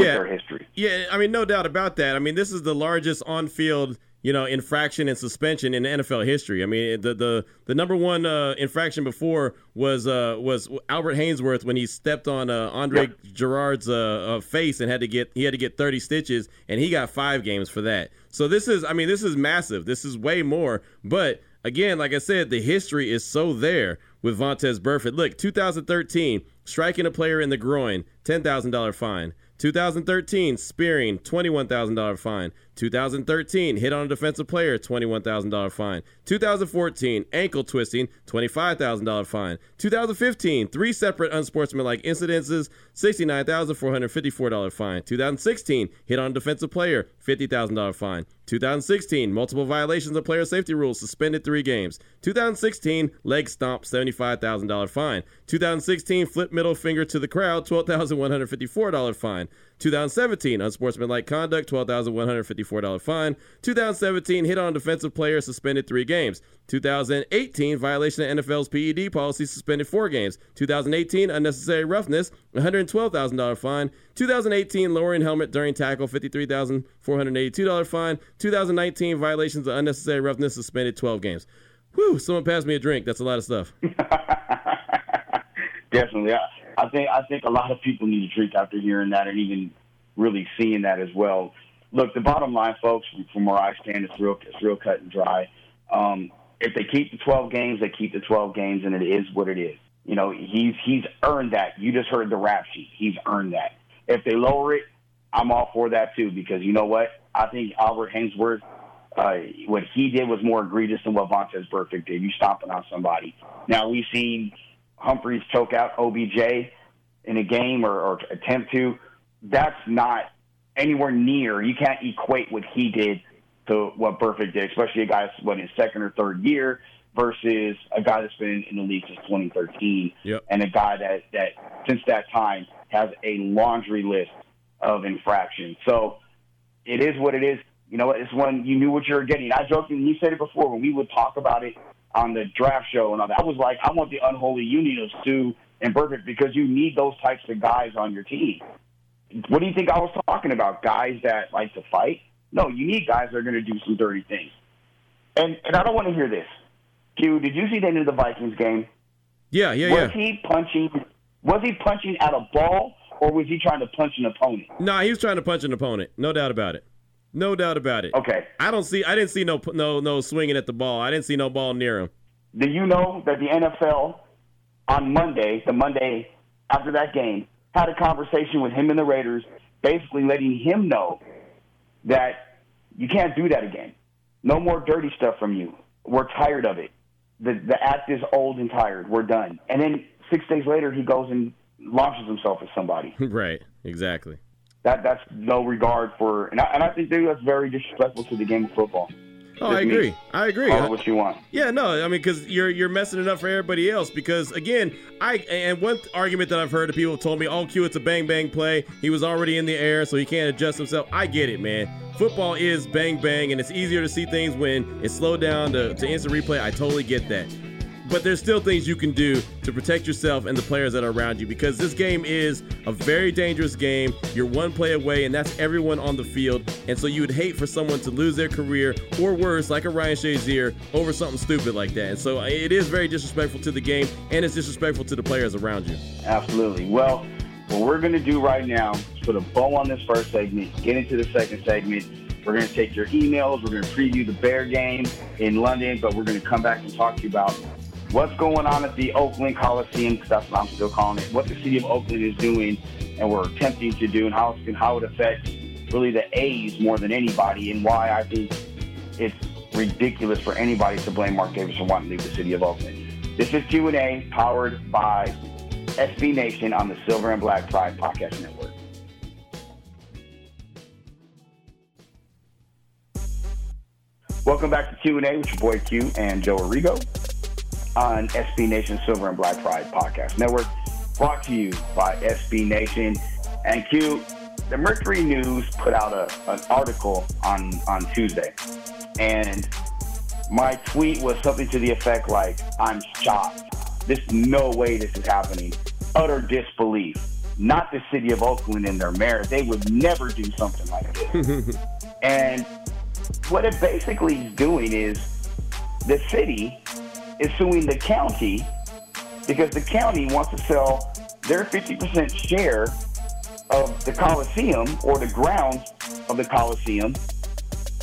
Speaker 6: yeah.
Speaker 5: their history.
Speaker 6: Yeah, I mean, no doubt about that. I mean, this is the largest on-field you know infraction and suspension in NFL history. I mean, the the the number one uh, infraction before was uh, was Albert Haynesworth when he stepped on uh, Andre yep. Gurode's uh, uh, face and had to get he had to get 30 stitches, and he got five games for that. So this is, I mean, this is massive. This is way more, but again, like I said, the history is so there with Vontaze Burfict. Look, 2013, striking a player in the groin, $10,000 fine. 2013, spearing, $21,000 fine. 2013, hit on a defensive player, $21,000 fine. 2014, ankle twisting, $25,000 fine. 2015, three separate unsportsmanlike incidences, $69,454 fine. 2016, hit on a defensive player, $50,000 fine. 2016, multiple violations of player safety rules, suspended three games. 2016, leg stomp, $75,000 fine. 2016, flip middle finger to the crowd, $12,154 fine. 2017, unsportsmanlike conduct, $12,154 fine. 2017, hit on defensive player, suspended three games. 2018, violation of NFL's PED policy, suspended four games. 2018, unnecessary roughness, $112,000 fine. 2018, lowering helmet during tackle, $53,482 fine. 2019, violations of unnecessary roughness, suspended 12 games. Whew, someone passed me a drink. That's a lot of stuff.
Speaker 5: Definitely. I think I think a lot of people need to drink after hearing that and even really seeing that as well. Look, the bottom line, folks, from where I stand, it's real it's real cut and dry. Um, if they keep the 12 games, they keep the 12 games, and it is what it is. You know, he's he's earned that. You just heard the rap sheet. He's earned that. If they lower it, I'm all for that too because you know what? I think Albert Haynesworth, uh, what he did was more egregious than what Vontaze Burfict did. You stomping on somebody. Now we've seen Humphries choke out OBJ in a game or, or attempt to. That's not anywhere near. You can't equate what he did to what Burfict did, especially a guy that's what in second or third year versus a guy that's been in the league since 2013,
Speaker 6: Yep.
Speaker 5: and a guy that that since that time has a laundry list of infractions. So it is what it is. You know, it's when you knew what you were getting. I joked, and you said it before when we would talk about it on the draft show and all that. I was like, I want the unholy union of Suh and Burfict because you need those types of guys on your team. What do you think I was talking about? Guys that like to fight? No, you need guys that are going to do some dirty things. And and I don't want to hear this. Q, did you see the end of the Vikings game?
Speaker 6: Yeah, yeah,
Speaker 5: was
Speaker 6: yeah.
Speaker 5: he punching? Was he punching at a ball, or was he trying to punch an opponent?
Speaker 6: Nah, he was trying to punch an opponent. No doubt about it. No doubt about it.
Speaker 5: Okay.
Speaker 6: I don't see. I didn't see no no no swinging at the ball. I didn't see no ball near him.
Speaker 5: Do you know that the NFL on Monday, the Monday after that game, had a conversation with him and the Raiders, basically letting him know that you can't do that again. No more dirty stuff from you. We're tired of it. The the act is old and tired. We're done. And then six days later, he goes and launches himself at somebody.
Speaker 6: right. Exactly.
Speaker 5: That that's no regard for, and I, and I think that's very disrespectful to the game of football.
Speaker 6: Oh,
Speaker 5: Just
Speaker 6: I
Speaker 5: me.
Speaker 6: agree. I agree.
Speaker 5: It what you want.
Speaker 6: Yeah, no, I mean, because you're you're messing it up for everybody else. Because again, I and one argument that I've heard of people have told me, "Oh, Q, it's a bang bang play. He was already in the air, so he can't adjust himself." I get it, man. Football is bang bang, and it's easier to see things when it's slowed down to, to instant replay. I totally get that. But there's still things you can do to protect yourself and the players that are around you because this game is a very dangerous game. You're one play away, and that's everyone on the field. And so you would hate for someone to lose their career or worse, like a Ryan Shazier, over something stupid like that. And so uh, it is very disrespectful to the game, and it's disrespectful to the players around you.
Speaker 5: Absolutely. Well, what we're going to do right now is put a bow on this first segment, get into the second segment. We're going to take your emails. We're going to preview the Bear game in London, but we're going to come back and talk to you about what's going on at the Oakland Coliseum, that's what I'm still calling it, what the city of Oakland is doing and we're attempting to do, and how, and how it affects really the A's more than anybody, and why I think it's ridiculous for anybody to blame Mark Davis for wanting to leave the city of Oakland. This is Q&A powered by SB Nation on the Silver and Black Pride Podcast Network. Welcome back to Q&A with your boy Q and Joe Arrigo on SB Nation Silver and Black Pride Podcast Network, brought to you by SB Nation and Q. The Mercury News put out a, an article on, on Tuesday, and my tweet was something to the effect like, I'm shocked. There's no way this is happening. Utter disbelief. Not the city of Oakland and their mayor. They would never do something like this. and what it basically is doing is the city is suing the county because the county wants to sell their 50% share of the Coliseum or the grounds of the Coliseum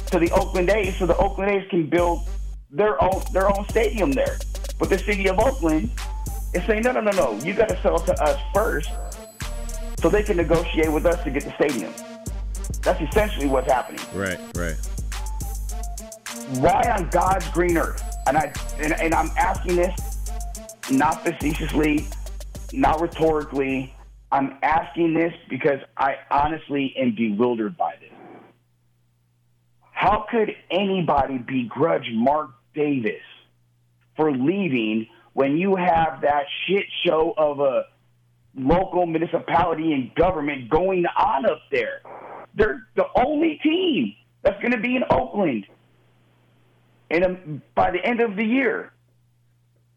Speaker 5: to the Oakland A's so the Oakland A's can build their own their own stadium there. But the city of Oakland is saying, no, no, no, no, you got to sell to us first so they can negotiate with us to get the stadium. That's essentially what's happening.
Speaker 6: Right, right.
Speaker 5: Why on God's green earth? And I and, and I'm asking this not facetiously, not rhetorically. I'm asking this because I honestly am bewildered by this. How could anybody begrudge Mark Davis for leaving when you have that shit show of a local municipality and government going on up there? They're the only team that's going to be in Oakland in um, by the end of the year.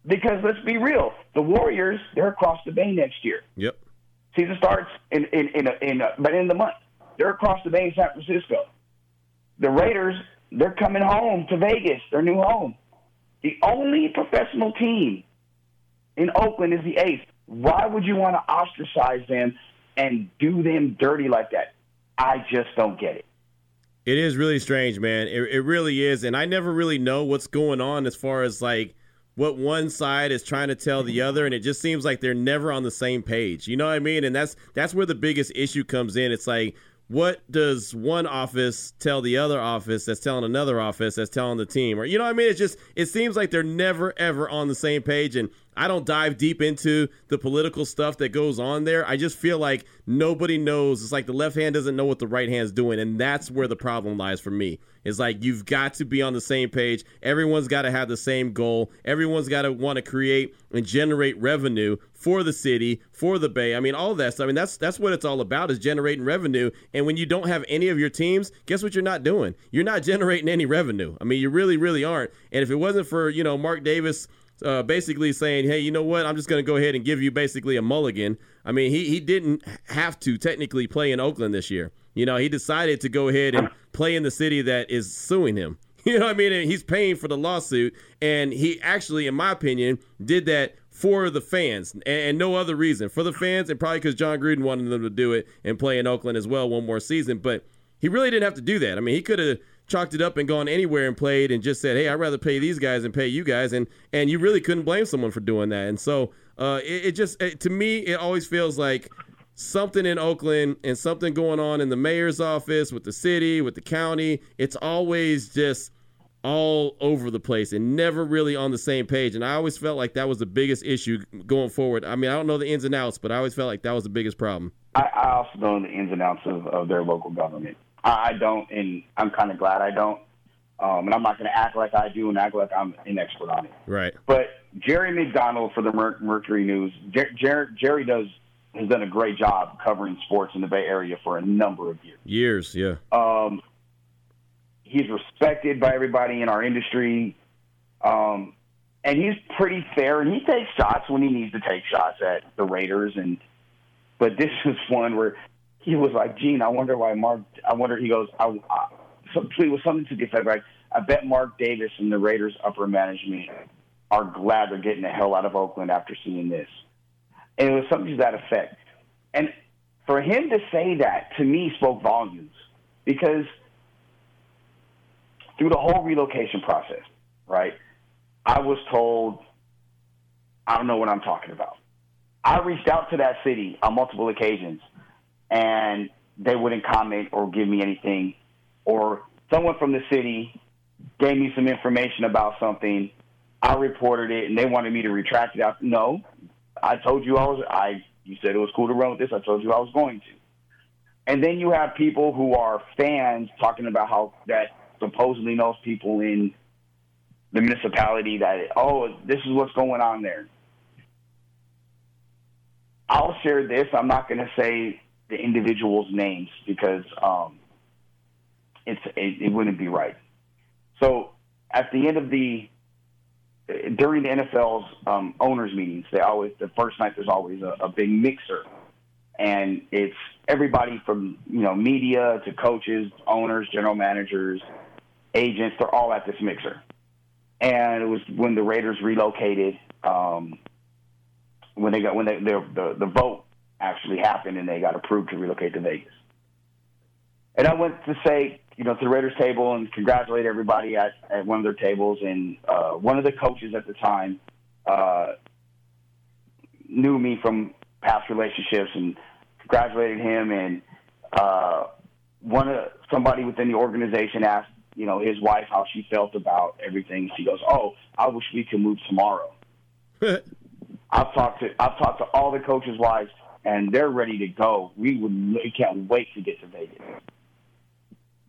Speaker 5: Because let's be real, the Warriors they're across the bay next year.
Speaker 6: Yep.
Speaker 5: Season starts in in in, a, in a, end of the month. They're across the bay in San Francisco. The Raiders they're coming home to Vegas, their new home. The only professional team in Oakland is the A's. Why would you want to ostracize them and do them dirty like that? I just don't get it.
Speaker 6: It is really strange, man. It, it really is. And I never really know what's going on as far as like what one side is trying to tell the mm-hmm. other and it just seems like they're never on the same page. You know what I mean? And that's that's where the biggest issue comes in. It's like what does one office tell the other office that's telling another office that's telling the team or you know what i mean it's just it seems like they're never ever on the same page and i don't dive deep into the political stuff that goes on there i just feel like nobody knows it's like the left hand doesn't know what the right hand's doing and that's where the problem lies for me it's like you've got to be on the same page everyone's got to have the same goal everyone's got to want to create and generate revenue for the city, for the Bay. I mean, all that stuff. I mean, that's that's what it's all about is generating revenue. And when you don't have any of your teams, guess what you're not doing? You're not generating any revenue. I mean, you really, really aren't. And if it wasn't for you know Mark Davis. Uh, basically saying, "Hey, you know what? I'm just going to go ahead and give you basically a mulligan." I mean, he he didn't have to technically play in Oakland this year. You know, he decided to go ahead and play in the city that is suing him. You know what I mean? he's paying for the lawsuit, and he actually, in my opinion, did that for the fans and, and, no other reason. For the fans, and probably because Jon Gruden wanted them to do it and play in Oakland as well one more season. But he really didn't have to do that. I mean, he could have chalked it up and gone anywhere and played and just said, "Hey, I'd rather pay these guys and pay you guys," and and you really couldn't blame someone for doing that. And so uh, it, it, just it, to me, it always feels like something in Oakland and something going on in the mayor's office with the city, with the county. It's always just all over the place and never really on the same page. And I always felt like that was the biggest issue going forward. I mean, I don't know the ins and outs, but I always felt like that was the biggest problem.
Speaker 5: I, I also know the ins and outs of, of their local government. I, I don't, and I'm kind of glad I don't. Um, and I'm not going to act like I do and act like I'm an expert on it.
Speaker 6: Right.
Speaker 5: But Jerry McDonald for the Mer- Mercury News, Jer- Jer- Jerry does has done a great job covering sports in the Bay Area for a number of years.
Speaker 6: Years, yeah.
Speaker 5: Um, He's respected by everybody in our industry. Um, and he's pretty fair, and he takes shots when he needs to take shots at the Raiders. And but this is one where he was like, "Gene, I wonder why Mark. I wonder." He goes, "I." I so it was something to the effect like, "I bet Mark Davis and the Raiders upper management are glad they're getting the hell out of Oakland after seeing this." And it was something to that effect. And for him to say that to me spoke volumes because through the whole relocation process, right? I was told, I don't know what I'm talking about. I reached out to that city on multiple occasions, and they wouldn't comment or give me anything. Or someone from the city gave me some information about something. I reported it, and they wanted me to retract it. Out. No, I told you I was. I you said it was cool to run with this. I told you I was going to. And then you have people who are fans talking about how that supposedly knows people in the municipality that oh this is what's going on there. I'll share this. I'm not going to say the individuals' names because um, it's it, it wouldn't be right. So at the end of the during the NFL's um, owners meetings, they always the first night there's always a, a big mixer, and it's everybody from you know media to coaches, owners, general managers, agents, they're all at this mixer. And it was when the Raiders relocated, um, when they got when they, the the vote actually happened and they got approved to relocate to Vegas. And I went to say, you know, to the Raiders table and congratulate everybody at, at one of their tables. And uh, one of the coaches at the time uh, knew me from past relationships and congratulated him, and uh, one of somebody within the organization asked, you know, his wife how she felt about everything. She goes, "Oh, I wish we could move tomorrow." I've talked to I've talked to all the coaches' wives, and they're ready to go. We would we can't wait to get to Vegas.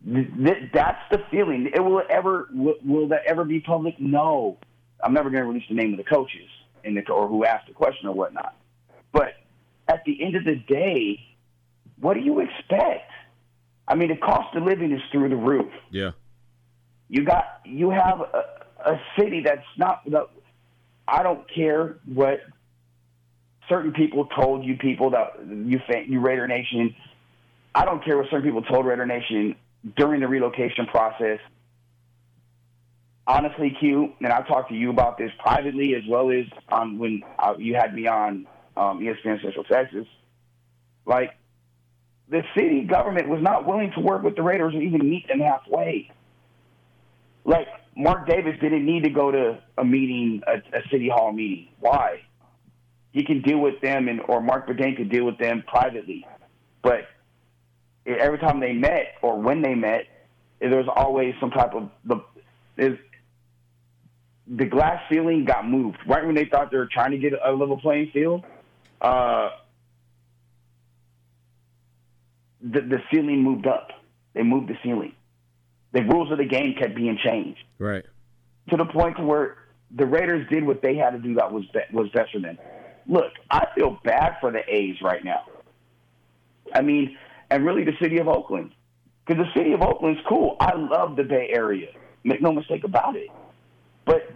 Speaker 5: Th- That's the feeling. It will ever will, will that ever be public? No, I'm never going to release the name of the coaches and the, or who asked the question or whatnot. But at the end of the day, what do you expect? I mean, the cost of living is through the roof.
Speaker 6: Yeah.
Speaker 5: You got you have a, a city that's not. The, I don't care what certain people told you, people that you you Raider Nation. I don't care what certain people told Raider Nation during the relocation process. Honestly, Q, and I talked to you about this privately as well as um, when uh, you had me on um, ESPN Central Texas. Like the city government was not willing to work with the Raiders or even meet them halfway. Like Mark Davis didn't need to go to a meeting, a, a city hall meeting. Why? He can deal with them, and or Marc Badain could deal with them privately. But every time they met or when they met, there was always some type of the is the glass ceiling got moved right when they thought they were trying to get a level playing field. Uh, the, the ceiling moved up. They moved the ceiling. The rules of the game kept being changed
Speaker 6: Right.
Speaker 5: to the point to where the Raiders did what they had to do that was be- was best for them. Look, I feel bad for the A's right now. I mean, and really the city of Oakland, because the city of Oakland's cool. I love the Bay Area. Make no mistake about it. But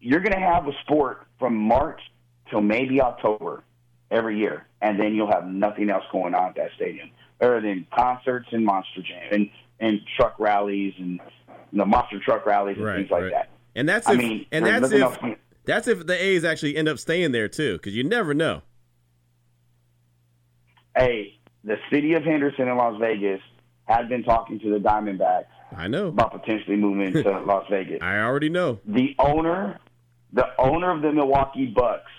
Speaker 5: you're going to have a sport from March till maybe October every year, and then you'll have nothing else going on at that stadium other than concerts and monster jam and and truck rallies and you know, monster truck rallies and
Speaker 6: Right.
Speaker 5: things like
Speaker 6: right.
Speaker 5: that.
Speaker 6: And that's
Speaker 5: I
Speaker 6: if,
Speaker 5: mean,
Speaker 6: and that's if that's if the A's actually end up staying there too, because you never know.
Speaker 5: Hey, the city of Henderson in Las Vegas had been talking to the Diamondbacks
Speaker 6: I know.
Speaker 5: about potentially moving to Las Vegas.
Speaker 6: I already know.
Speaker 5: the owner, the owner of the Milwaukee Bucks,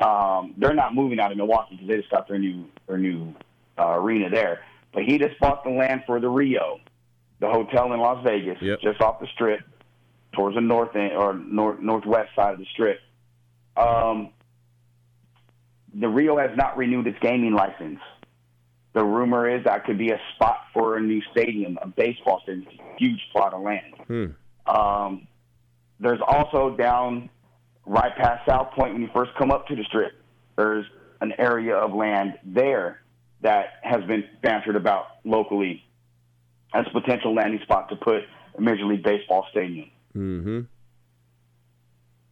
Speaker 5: um, they're not moving out of Milwaukee because they just got their new their new uh, arena there. But he just bought the land for the Rio, the hotel in Las Vegas,
Speaker 6: Yep.
Speaker 5: just off the strip, towards the north end or north northwest side of the strip. Um, the Rio has not renewed its gaming license. The rumor is that could be a spot for a new stadium, a baseball stadium, a huge plot of land.
Speaker 6: Hmm.
Speaker 5: Um, there's also down right past South Point when you first come up to the strip. There's an area of land there that has been bantered about locally as a potential landing spot to put a Major League Baseball stadium.
Speaker 6: Mm-hmm.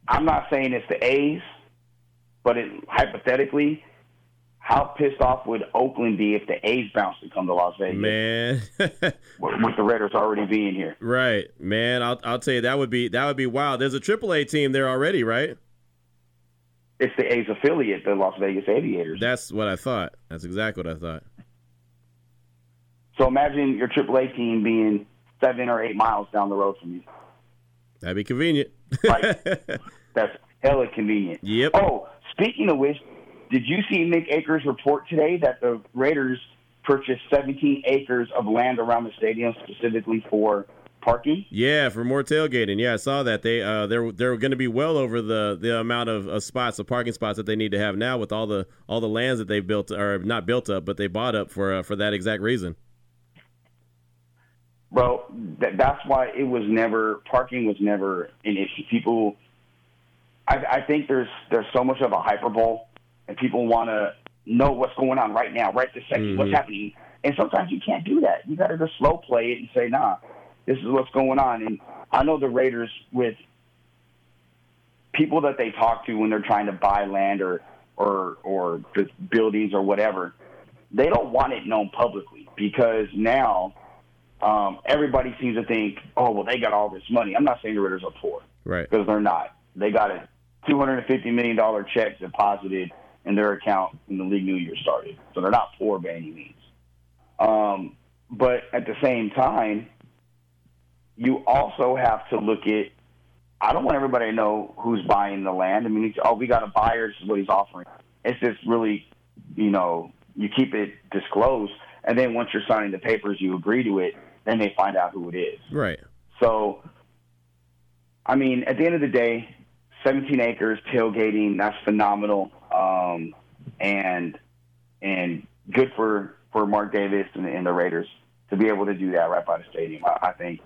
Speaker 5: I'm not saying it's the A's, but it, hypothetically, how pissed off would Oakland be if the A's bounced to come to Las Vegas
Speaker 6: Man.
Speaker 5: with, with the Raiders already being here?
Speaker 6: right, man. I'll I'll tell you that would be that would be wild. There's a AAA team there already, right?
Speaker 5: It's the A's affiliate, the Las Vegas Aviators.
Speaker 6: That's what I thought. That's exactly what I thought.
Speaker 5: So imagine your AAA team being seven or eight miles down the road from you.
Speaker 6: That'd be convenient.
Speaker 5: That's hella convenient.
Speaker 6: Yep.
Speaker 5: Oh, speaking of which, did you see Mick Akers report today that the Raiders purchased 17 acres of land around the stadium specifically for parking?
Speaker 6: Yeah, for more tailgating. Yeah, I saw that they uh they're they're going to be well over the the amount of uh, spots, of parking spots that they need to have now with all the all the lands that they've built or not built up, but they bought up for uh, for that exact reason.
Speaker 5: Bro, that, that's why it was never parking was never an issue. People, I, I think there's there's so much of a hyperbole, and people want to know what's going on right now, right this 2nd what's
Speaker 6: Mhm.
Speaker 5: happening, and sometimes you can't do that. You got to just slow play it and say, nah, this is what's going on. And I know the Raiders with people that they talk to when they're trying to buy land or or or the buildings or whatever, they don't want it known publicly because now um, everybody seems to think, oh, well, they got all this money. I'm not saying the Raiders are poor
Speaker 6: Right.
Speaker 5: because they're not. They got a $250 million check deposited in their account when the league new year started. So they're not poor by any means. Um, but at the same time, you also have to look at, I don't want everybody to know who's buying the land. I mean, it's, oh, we got a buyer, this is what he's offering. It's just really you know, you keep it disclosed, and then once you're signing the papers, you agree to it, then they find out who it is.
Speaker 6: Right.
Speaker 5: So, I mean, at the end of the day, 17 acres tailgating, that's phenomenal, um, and and good for for Mark Davis and, and, the Raiders to be able to do that right by the stadium. I, I think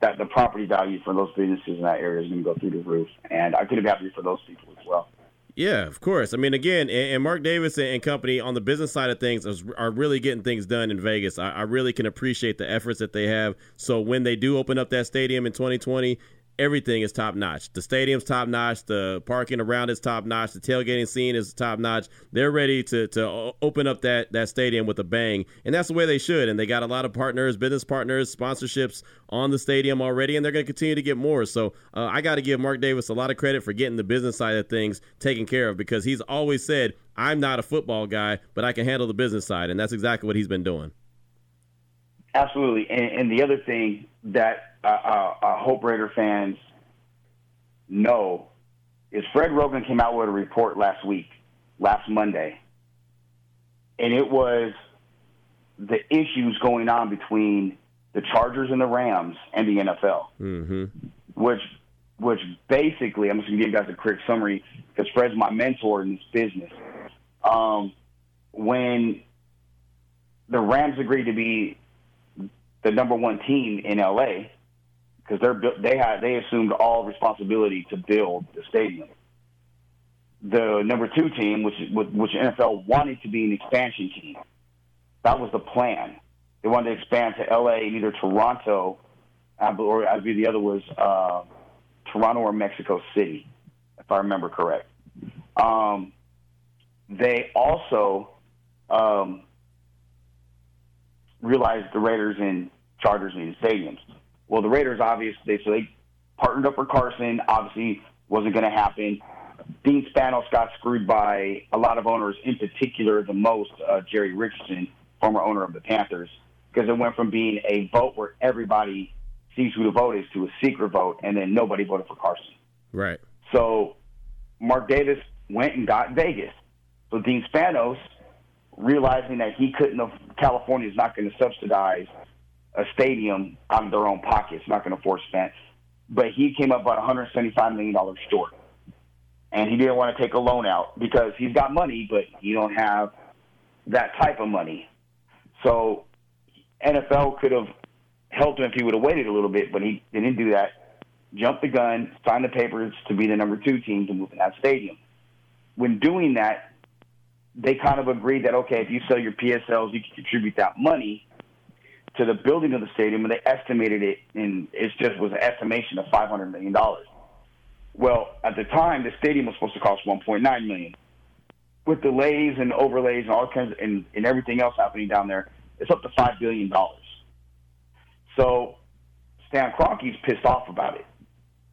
Speaker 5: that the property value for those businesses in that area is going to go through the roof, and I could have happy for those people as well.
Speaker 6: Yeah, of course. I mean, again, and, Mark Davis and company on the business side of things are really getting things done in Vegas. I, really can appreciate the efforts that they have. So when they do open up that stadium in 2020, everything is top notch. The stadium's top notch. The parking around is top notch. The tailgating scene is top notch. They're ready to to open up that that stadium with a bang, and that's the way they should. And they got a lot of partners, business partners, sponsorships on the stadium already, and they're going to continue to get more. So uh, I got to give Mark Davis a lot of credit for getting the business side of things taken care of because he's always said, "I'm not a football guy, but I can handle the business side," and that's exactly what he's been doing.
Speaker 5: Absolutely, and, and the other thing that uh, uh, uh, Hope Raider fans know is Fred Roggin came out with a report last week, last Monday, and it was the issues going on between the Chargers and the Rams and the NFL,
Speaker 6: mm-hmm.
Speaker 5: which which basically I'm just gonna give you guys a quick summary because Fred's my mentor in this business. Um, when the Rams agreed to be the number one team in LA, because they're they had they assumed all responsibility to build the stadium. The number two team, which which NFL wanted to be an expansion team, that was the plan. They wanted to expand to LA and either Toronto, or I believe the other was uh, Toronto or Mexico City, if I remember correct. Um, they also um, realized the Raiders and Chargers needed stadiums. Well, the Raiders obviously so they partnered up for Carson. Obviously, wasn't going to happen. Dean Spanos got screwed by a lot of owners, in particular the most uh, Jerry Richardson, former owner of the Panthers, because it went from being a vote where everybody sees who the vote is to a secret vote, and then nobody voted for Carson.
Speaker 6: Right.
Speaker 5: So Mark Davis went and got Vegas. So Dean Spanos, realizing that he couldn't, California is not going to subsidize a stadium out of their own pockets, not going to force spend. But he came up about $175 million short. And he didn't want to take a loan out because he's got money, but you don't have that type of money. So NFL could have helped him if he would have waited a little bit, but he didn't do that. Jumped the gun, signed the papers to be the number two team to move in that stadium. When doing that, they kind of agreed that okay, if you sell your PSLs, you can contribute that money to the building of the stadium, and they estimated it and it just was an estimation of five hundred million dollars. Well, at the time, the stadium was supposed to cost one point nine million. With delays and overlays and all kinds of, and, and everything else happening down there, it's up to five billion dollars. So Stan Kroenke's pissed off about it,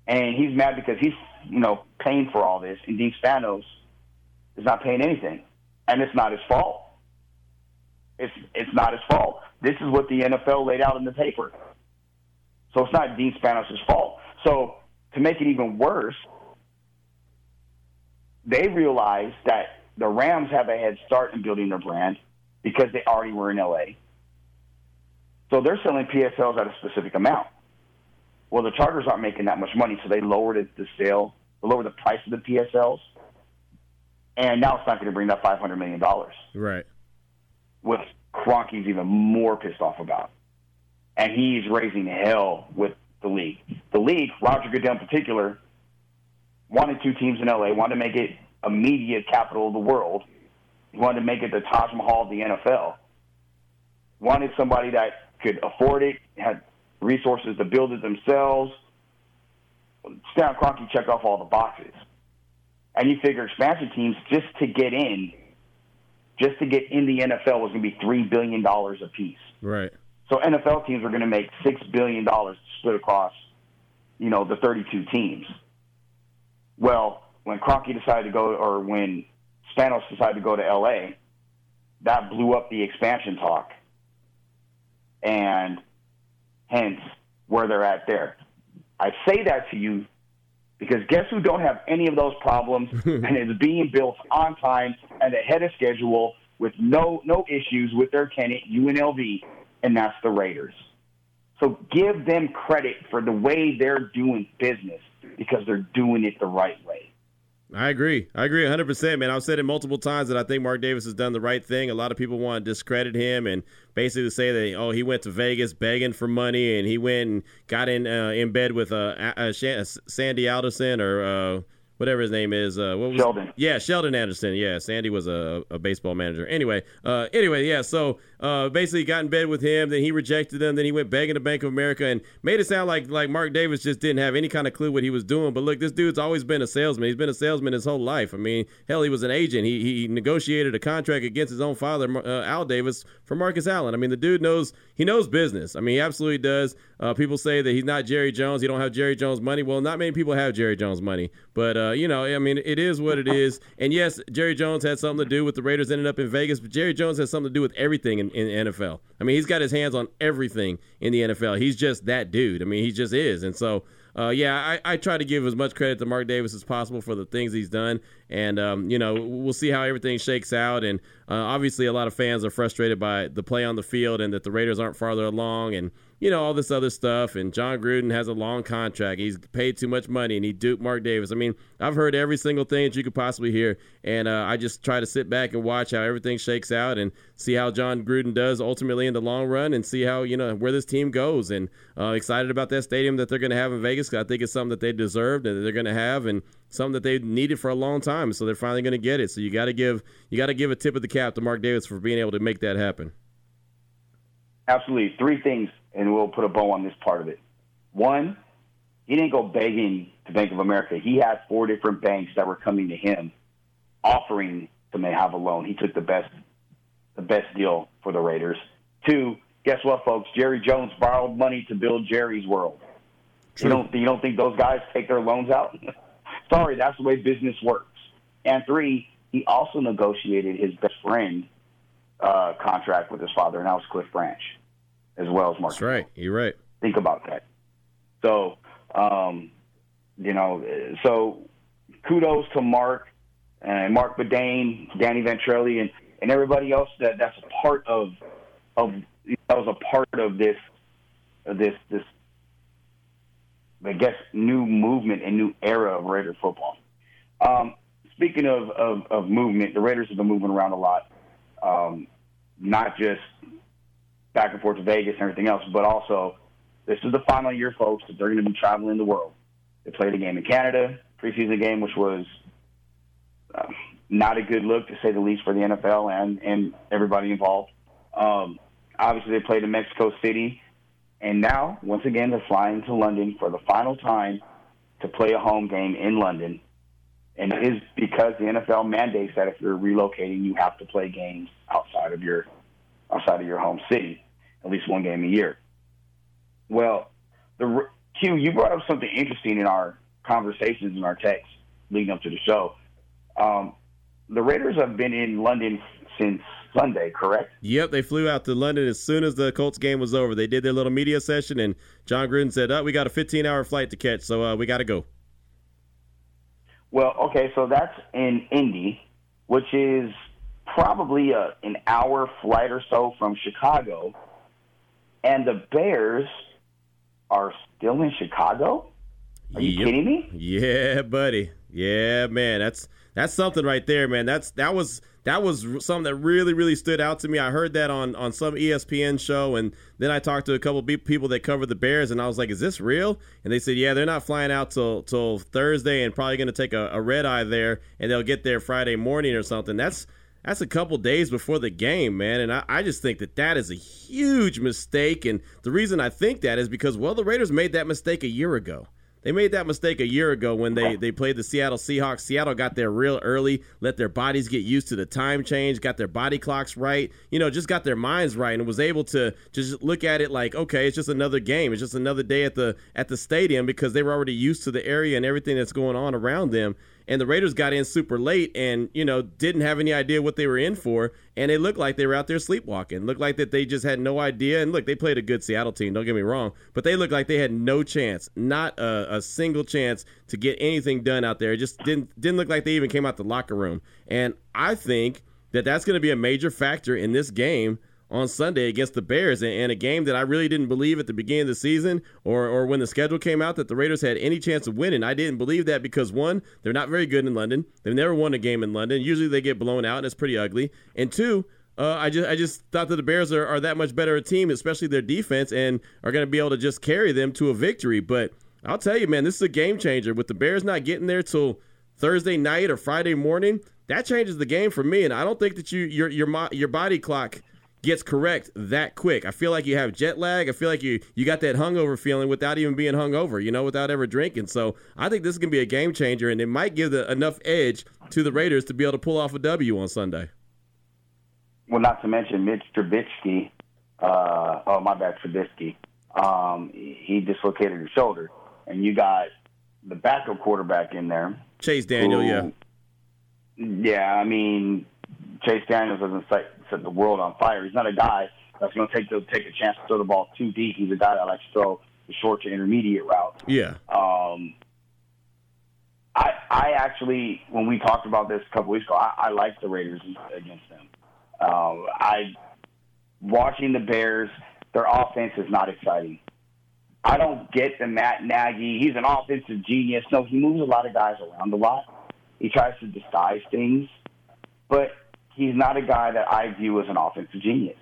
Speaker 5: and he's mad because he's you know paying for all this, and Dean Spanos is not paying anything, and it's not his fault. It's it's not his fault. This is what the NFL laid out in the paper. So it's not Dean Spanos' fault. So to make it even worse, they realized that the Rams have a head start in building their brand because they already were in LA. So they're selling PSLs at a specific amount. Well, the Chargers aren't making that much money, so they lowered it, the sale, lowered the price of the PSLs, and now it's not going to bring that five hundred million dollars.
Speaker 6: Right
Speaker 5: what Kroenke's even more pissed off about. And he's raising hell with the league. The league, Roger Goodell in particular, wanted two teams in LA, wanted to make it a media capital of the world. He wanted to make it the Taj Mahal of the NFL. Wanted somebody that could afford it, had resources to build it themselves. Stan Kroenke checked off all the boxes. And you figure expansion teams just to get in just to get in the NFL was going to be three billion dollars a piece.
Speaker 6: Right.
Speaker 5: So NFL teams were going to make six billion dollars split across, you know, the 32 teams. Well, when Kroenke decided to go, or when Spanos decided to go to LA, that blew up the expansion talk, and hence where they're at there. I say that to you because guess who don't have any of those problems and is being built on time and ahead of schedule with no no issues with their tenant UNLV, and that's the Raiders. So give them credit for the way they're doing business because they're doing it the right way.
Speaker 6: I agree. I agree 100%, man. I've said it multiple times that I think Mark Davis has done the right thing. A lot of people want to discredit him and basically say that, oh, he went to Vegas begging for money and he went and got in uh, in bed with uh, uh, Sandy Alderson or uh, whatever his name is. Uh, what was
Speaker 5: Sheldon?
Speaker 6: Yeah, Sheldon Adelson. Yeah, Sandy was a, a baseball manager. Anyway, uh, anyway, yeah. So uh, basically, got in bed with him. Then he rejected them. Then he went begging to Bank of America and made it sound like like Mark Davis just didn't have any kind of clue what he was doing. But look, this dude's always been a salesman. He's been a salesman his whole life. I mean, hell, he was an agent. He he negotiated a contract against his own father, uh, Al Davis, for Marcus Allen. I mean, the dude knows he knows business. I mean, he absolutely does. Uh, people say that he's not Jerry Jones. He don't have Jerry Jones money. Well, not many people have Jerry Jones money. But uh, you know, I mean, it is what it is. And yes, Jerry Jones had something to do with the Raiders ending up in Vegas, but Jerry Jones has something to do with everything in, in the NFL. I mean, he's got his hands on everything in the NFL. He's just that dude. I mean, he just is. And so, uh, yeah, I, I, try to give as much credit to Mark Davis as possible for the things he's done. And, um, you know, we'll see how everything shakes out. And uh, obviously, a lot of fans are frustrated by the play on the field and that the Raiders aren't farther along. And, you know, all this other stuff. And Jon Gruden has a long contract. He's paid too much money and he duped Mark Davis. I mean, I've heard every single thing that you could possibly hear. And uh, I just try to sit back and watch how everything shakes out and see how Jon Gruden does ultimately in the long run and see how, you know, where this team goes. And uh, excited about that stadium that they're going to have in Vegas. I think it's something that they deserved and that they're going to have and something that they needed for a long time. So they're finally going to get it. So you got to give you got to give a tip of the cap to Mark Davis for being able to make that happen.
Speaker 5: Absolutely. Three things and we'll put a bow on this part of it. One, he didn't go begging to Bank of America. He had four different banks that were coming to him offering to may have a loan. He took the best the best deal for the Raiders. Two, guess what, folks? Jerry Jones borrowed money to build Jerry's world. True. You don't you don't think those guys take their loans out? Sorry, that's the way business works. And three, he also negotiated his best friend uh, contract with his father, and that was Cliff Branch as well as Mark.
Speaker 6: That's right. You're right.
Speaker 5: Think about that. So, um, you know, so kudos to Mark and Marc Badain, Danny Ventrelle, and, and everybody else that that's a part of of that was a part of this this this I guess new movement and new era of Raider football. Um, speaking of, of, of movement, the Raiders have been moving around a lot, um, not just back and forth to Vegas and everything else. But also, this is the final year, folks, that they're going to be traveling the world. They played a game in Canada, preseason game, which was uh, not a good look to say the least for the NFL and and everybody involved. Um, obviously, they played in Mexico City, and now once again they're flying to London for the final time to play a home game in London. And it is because the NFL mandates that if you're relocating, you have to play games outside of your outside of your home city, at least one game a year. Well, the Q, you brought up something interesting in our conversations in our text leading up to the show. Um, the Raiders have been in London since Sunday, correct?
Speaker 6: Yep, they flew out to London as soon as the Colts game was over. They did their little media session, and Jon Gruden said, "Oh, we got a 15-hour flight to catch, so uh, we got to go."
Speaker 5: Well, okay, so that's in Indy, which is probably a, an hour flight or so from Chicago, and the Bears are still in Chicago. Are you yep. kidding me?
Speaker 6: Yeah, buddy. Yeah, man. That's that's something right there, man. That's that was that was something that really really stood out to me. I heard that on on some ESPN show, and then I talked to a couple of people that cover the Bears, and I was like, "Is this real?" And they said, "Yeah, they're not flying out till till Thursday, and probably going to take a, a red eye there, and they'll get there Friday morning or something." That's that's a couple days before the game, man. And I, I, just think that that is a huge mistake. And the reason I think that is because, well, the Raiders made that mistake a year ago. They made that mistake a year ago when they, they played the Seattle Seahawks. Seattle got there real early, let their bodies get used to the time change, got their body clocks right, you know, just got their minds right and was able to just look at it like, okay, it's just another game. It's just another day at the at the stadium because they were already used to the area and everything that's going on around them and the Raiders got in super late and you know didn't have any idea what they were in for, and it looked like they were out there sleepwalking. Looked like that they just had no idea. And look, they played a good Seattle team. Don't get me wrong, but they looked like they had no chance, not a, a single chance to get anything done out there. It just didn't didn't look like they even came out the locker room. And I think that that's going to be a major factor in this game on Sunday against the Bears, and a game that I really didn't believe at the beginning of the season or or when the schedule came out that the Raiders had any chance of winning. I didn't believe that because one, they're not very good in London. They've never won a game in London. Usually they get blown out, and it's pretty ugly. And two, uh, I just I just thought that the Bears are, are that much better a team, especially their defense, and are going to be able to just carry them to a victory. But I'll tell you, man, this is a game changer. With the Bears not getting there till Thursday night or Friday morning, that changes the game for me. And I don't think that you your your your body clock gets correct that quick. I feel like you have jet lag. I feel like you you got that hungover feeling without even being hungover, you know, without ever drinking. So I think this is gonna be a game changer, and it might give the, enough edge to the Raiders to be able to pull off a W on Sunday.
Speaker 5: Well, not to mention Mitch Trubisky. Uh, oh, my bad, Trubisky. Um, he dislocated his shoulder, and you got the backup quarterback in there,
Speaker 6: Chase Daniel.
Speaker 5: who-
Speaker 6: yeah,
Speaker 5: Yeah, I mean, Chase Daniels doesn't set, the world on fire. He's not a guy that's going to take the take a chance to throw the ball too deep. He's a guy that likes to throw the short to intermediate route.
Speaker 6: yeah,
Speaker 5: Um, I I actually, when we talked about this a couple weeks ago, I, I liked the Raiders against them. Um, I watching the Bears, their offense is not exciting. I don't get the Matt Nagy. He's an offensive genius. No, he moves a lot of guys around a lot. He tries to disguise things, but he's not a guy that I view as an offensive genius.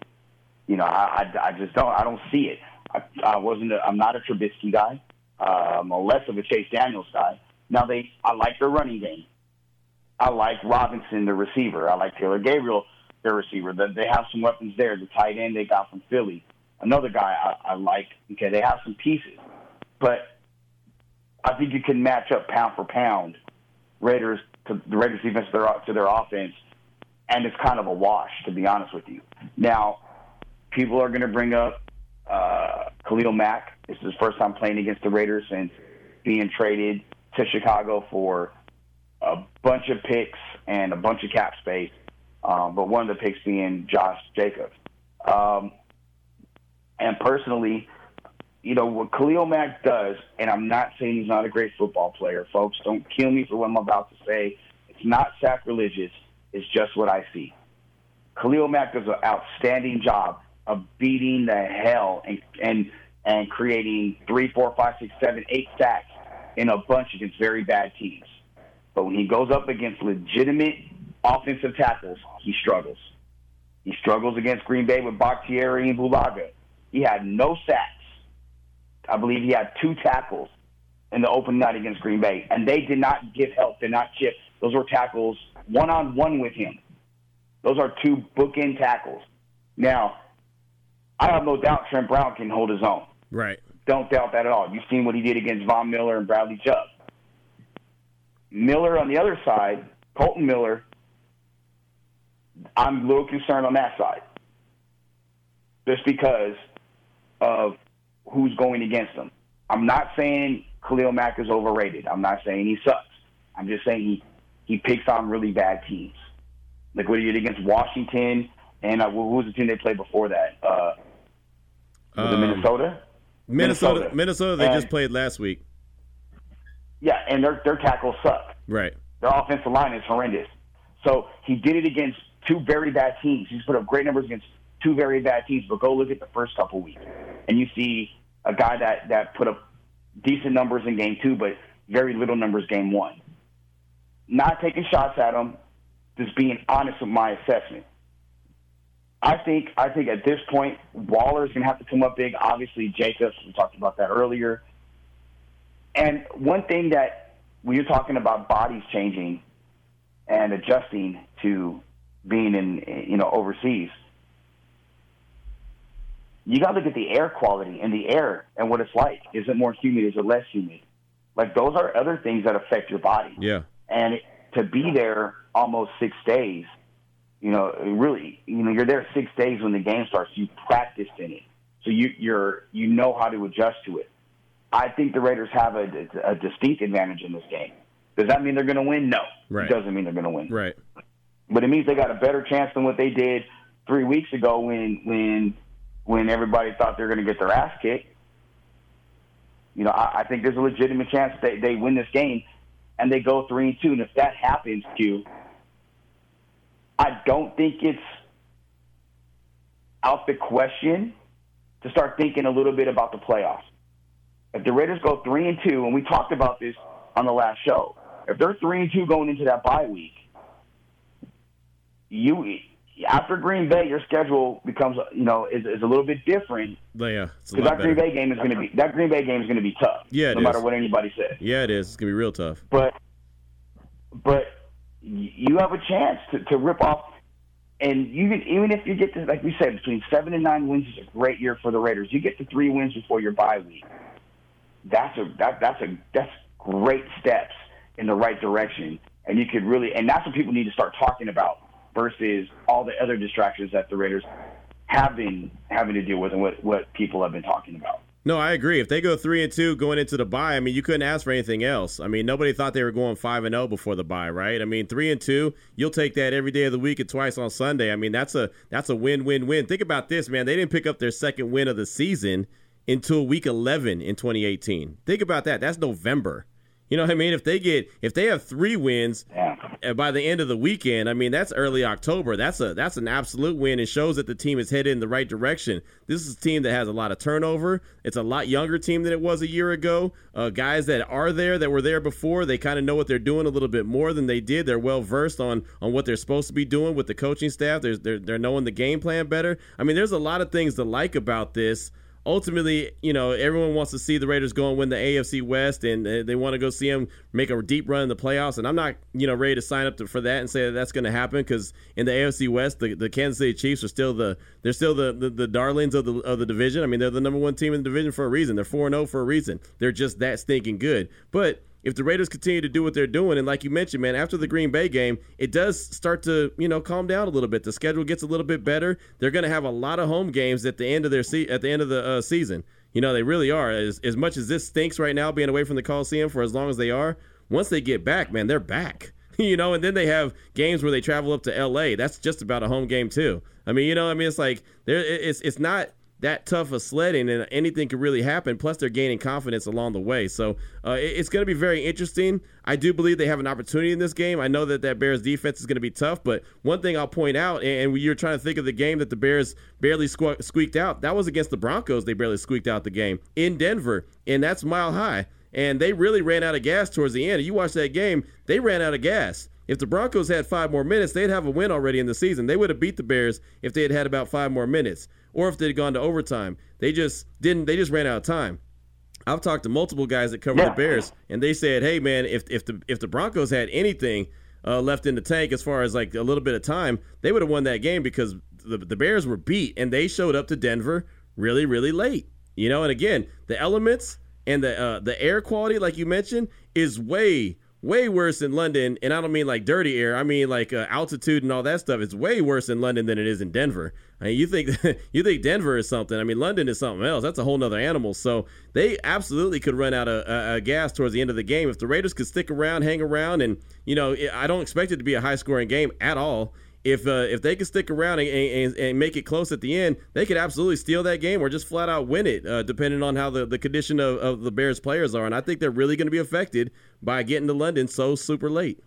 Speaker 5: You know, I, I, I just don't. I don't see it. I, I wasn't. A, I'm not a Trubisky guy. Uh, I'm less of a Chase Daniels guy. Now they, I like their running game. I like Robinson, the receiver. I like Taylor Gabriel, their receiver. The, they have some weapons there. The tight end they got from Philly, another guy I, I like. Okay, they have some pieces, but I think you can match up pound for pound Raiders to the Raiders defense to their, to their offense, and it's kind of a wash to be honest with you. Now, people are going to bring up uh, Khalil Mack. This is his first time playing against the Raiders since being traded to Chicago for a bunch of picks and a bunch of cap space, um, but one of the picks being Josh Jacobs. Um, and personally, you know, what Khalil Mack does, and I'm not saying he's not a great football player, folks. Don't kill me for what I'm about to say. It's not sacrilegious. It's just what I see. Khalil Mack does an outstanding job of beating the hell and and and creating three, four, five, six, seven, eight sacks in a bunch against very bad teams. But when he goes up against legitimate offensive tackles, he struggles. He struggles against Green Bay with Bakhtiari and Bulaga. He had no sacks. I believe he had two tackles in the opening night against Green Bay, and they did not give help, they did not chip. Those were tackles one on one with him. Those are two bookend tackles. Now, I have no doubt Trent Brown can hold his own.
Speaker 6: right.
Speaker 5: Don't doubt that at all. You've seen what he did against Von Miller and Bradley Chubb. Miller on the other side, Kolton Miller, I'm a little concerned on that side. Just because of who's going against him. I'm not saying Khalil Mack is overrated. I'm not saying he sucks. I'm just saying he, he picks on really bad teams. Like what he did against Washington and uh, who was the team they played before that? Uh, was it
Speaker 6: Um,
Speaker 5: Minnesota?
Speaker 6: Minnesota,
Speaker 5: Minnesota.
Speaker 6: Minnesota, they
Speaker 5: And-
Speaker 6: just played last week.
Speaker 5: Yeah, and their their tackles suck.
Speaker 6: Right.
Speaker 5: Their offensive line is horrendous. So he did it against two very bad teams. He's put up great numbers against two very bad teams. But go look at the first couple weeks, and you see a guy that that put up decent numbers in game two, but very little numbers game one. Not taking shots at him, just being honest with my assessment. I think I think at this point Waller's gonna have to come up big. Obviously Jacobs, we talked about that earlier. And one thing that when you're talking about bodies changing and adjusting to being in you know overseas, you got to look at the air quality and the air and what it's like. Is it more humid? Is it less humid? Like those are other things that affect your body.
Speaker 6: Yeah.
Speaker 5: And it, to be there almost six days, you know, really, you know, you're there six days when the game starts. You practiced in it, so you you're you know how to adjust to it. I think the Raiders have a, a distinct advantage in this game. Does that mean they're going to win? No,
Speaker 6: Right.
Speaker 5: it doesn't mean they're going to win.
Speaker 6: Right.
Speaker 5: But it means they got a better chance than what they did three weeks ago when when when everybody thought they were going to get their ass kicked. You know, I, I think there's a legitimate chance they they win this game and they go three and two. And if that happens, Q, I don't think it's out the question to start thinking a little bit about the playoffs. If the Raiders go three and two, and we talked about this on the last show, if they're three and two going into that bye week, you after Green Bay, your schedule becomes you know is, is a little bit different.
Speaker 6: Yeah,
Speaker 5: because that Green Bay game is going to be that Green Bay game is going to be tough.
Speaker 6: Yeah,
Speaker 5: no
Speaker 6: is.
Speaker 5: matter what anybody says.
Speaker 6: Yeah, it is. It's going to be real tough.
Speaker 5: But but you have a chance to, to rip off. And even even if you get to like we said, between seven and nine wins is a great year for the Raiders. You get to three wins before your bye week. That's a that that's a that's great steps in the right direction. And you could really and that's what people need to start talking about versus all the other distractions that the Raiders have been having to deal with and what, what people have been talking about.
Speaker 6: No, I agree. If they go three and two going into the bye, I mean, you couldn't ask for anything else. I mean, nobody thought they were going five and zero oh before the bye, right? I mean, three and two, you'll take that every day of the week and twice on Sunday. I mean, that's a that's a win win win. Think about this, man. They didn't pick up their second win of the season until week eleven in 2018. Think about that. That's November. You know what I mean? If they get if they have three wins yeah. by the end of the weekend, I mean that's early October. That's a that's an absolute win. It shows that the team is headed in the right direction. This is a team that has a lot of turnover. It's a lot younger team than it was a year ago. Uh, guys that are there that were there before, they kind of know what they're doing a little bit more than they did. They're well versed on on what they're supposed to be doing with the coaching staff. They're, they're they're knowing the game plan better. I mean, there's a lot of things to like about this ultimately, you know, everyone wants to see the Raiders go and win the AFC West, and they want to go see them make a deep run in the playoffs. And I'm not, you know, ready to sign up to, for that and say that that's going to happen because in the AFC West, the, the Kansas City Chiefs are still the they're still the, the, the darlings of the of the division. I mean, they're the number one team in the division for a reason. They're four zero oh for a reason. They're just that stinking good. But if the Raiders continue to do what they're doing, and like you mentioned, man, after the Green Bay game, it does start to you know calm down a little bit. The schedule gets a little bit better. They're going to have a lot of home games at the end of their se- at the end of the uh, season. You know, they really are. As as much as this stinks right now, being away from the Coliseum for as long as they are, once they get back, man, they're back. you know, and then they have games where they travel up to L.A. That's just about a home game too. I mean, you know, I mean, it's like there, it's it's not that tough of sledding, and anything could really happen. Plus, they're gaining confidence along the way. So uh, it's going to be very interesting. I do believe they have an opportunity in this game. I know that that Bears defense is going to be tough, but one thing I'll point out, and you're trying to think of the game that the Bears barely sque- squeaked out, that was against the Broncos. They barely squeaked out the game in Denver, and that's mile high. And they really ran out of gas towards the end. You watch that game, they ran out of gas. If the Broncos had five more minutes, they'd have a win already in the season. They would have beat the Bears if they had had about five more minutes or if they'd gone to overtime. They just didn't. They just ran out of time. I've talked to multiple guys that cover yeah. the Bears, and they said, "Hey, man, if if the if the Broncos had anything uh, left in the tank as far as like a little bit of time, they would have won that game because the the Bears were beat and they showed up to Denver really really late. You know, and again, the elements and the uh, the air quality, like you mentioned, is way way worse in London, and I don't mean like dirty air. I mean like uh, altitude and all that stuff. It's way worse in London than it is in Denver. I mean, you think you think Denver is something. I mean, London is something else. That's a whole nother animal. So they absolutely could run out of uh, gas towards the end of the game if the Raiders could stick around, hang around, and you know, I don't expect it to be a high scoring game at all if uh, if they can stick around and, and, and, make it close at the end, they could absolutely steal that game or just flat out win it, uh, depending on how the, the condition of, of the Bears players are. And I think they're really going to be affected by getting to London so super late.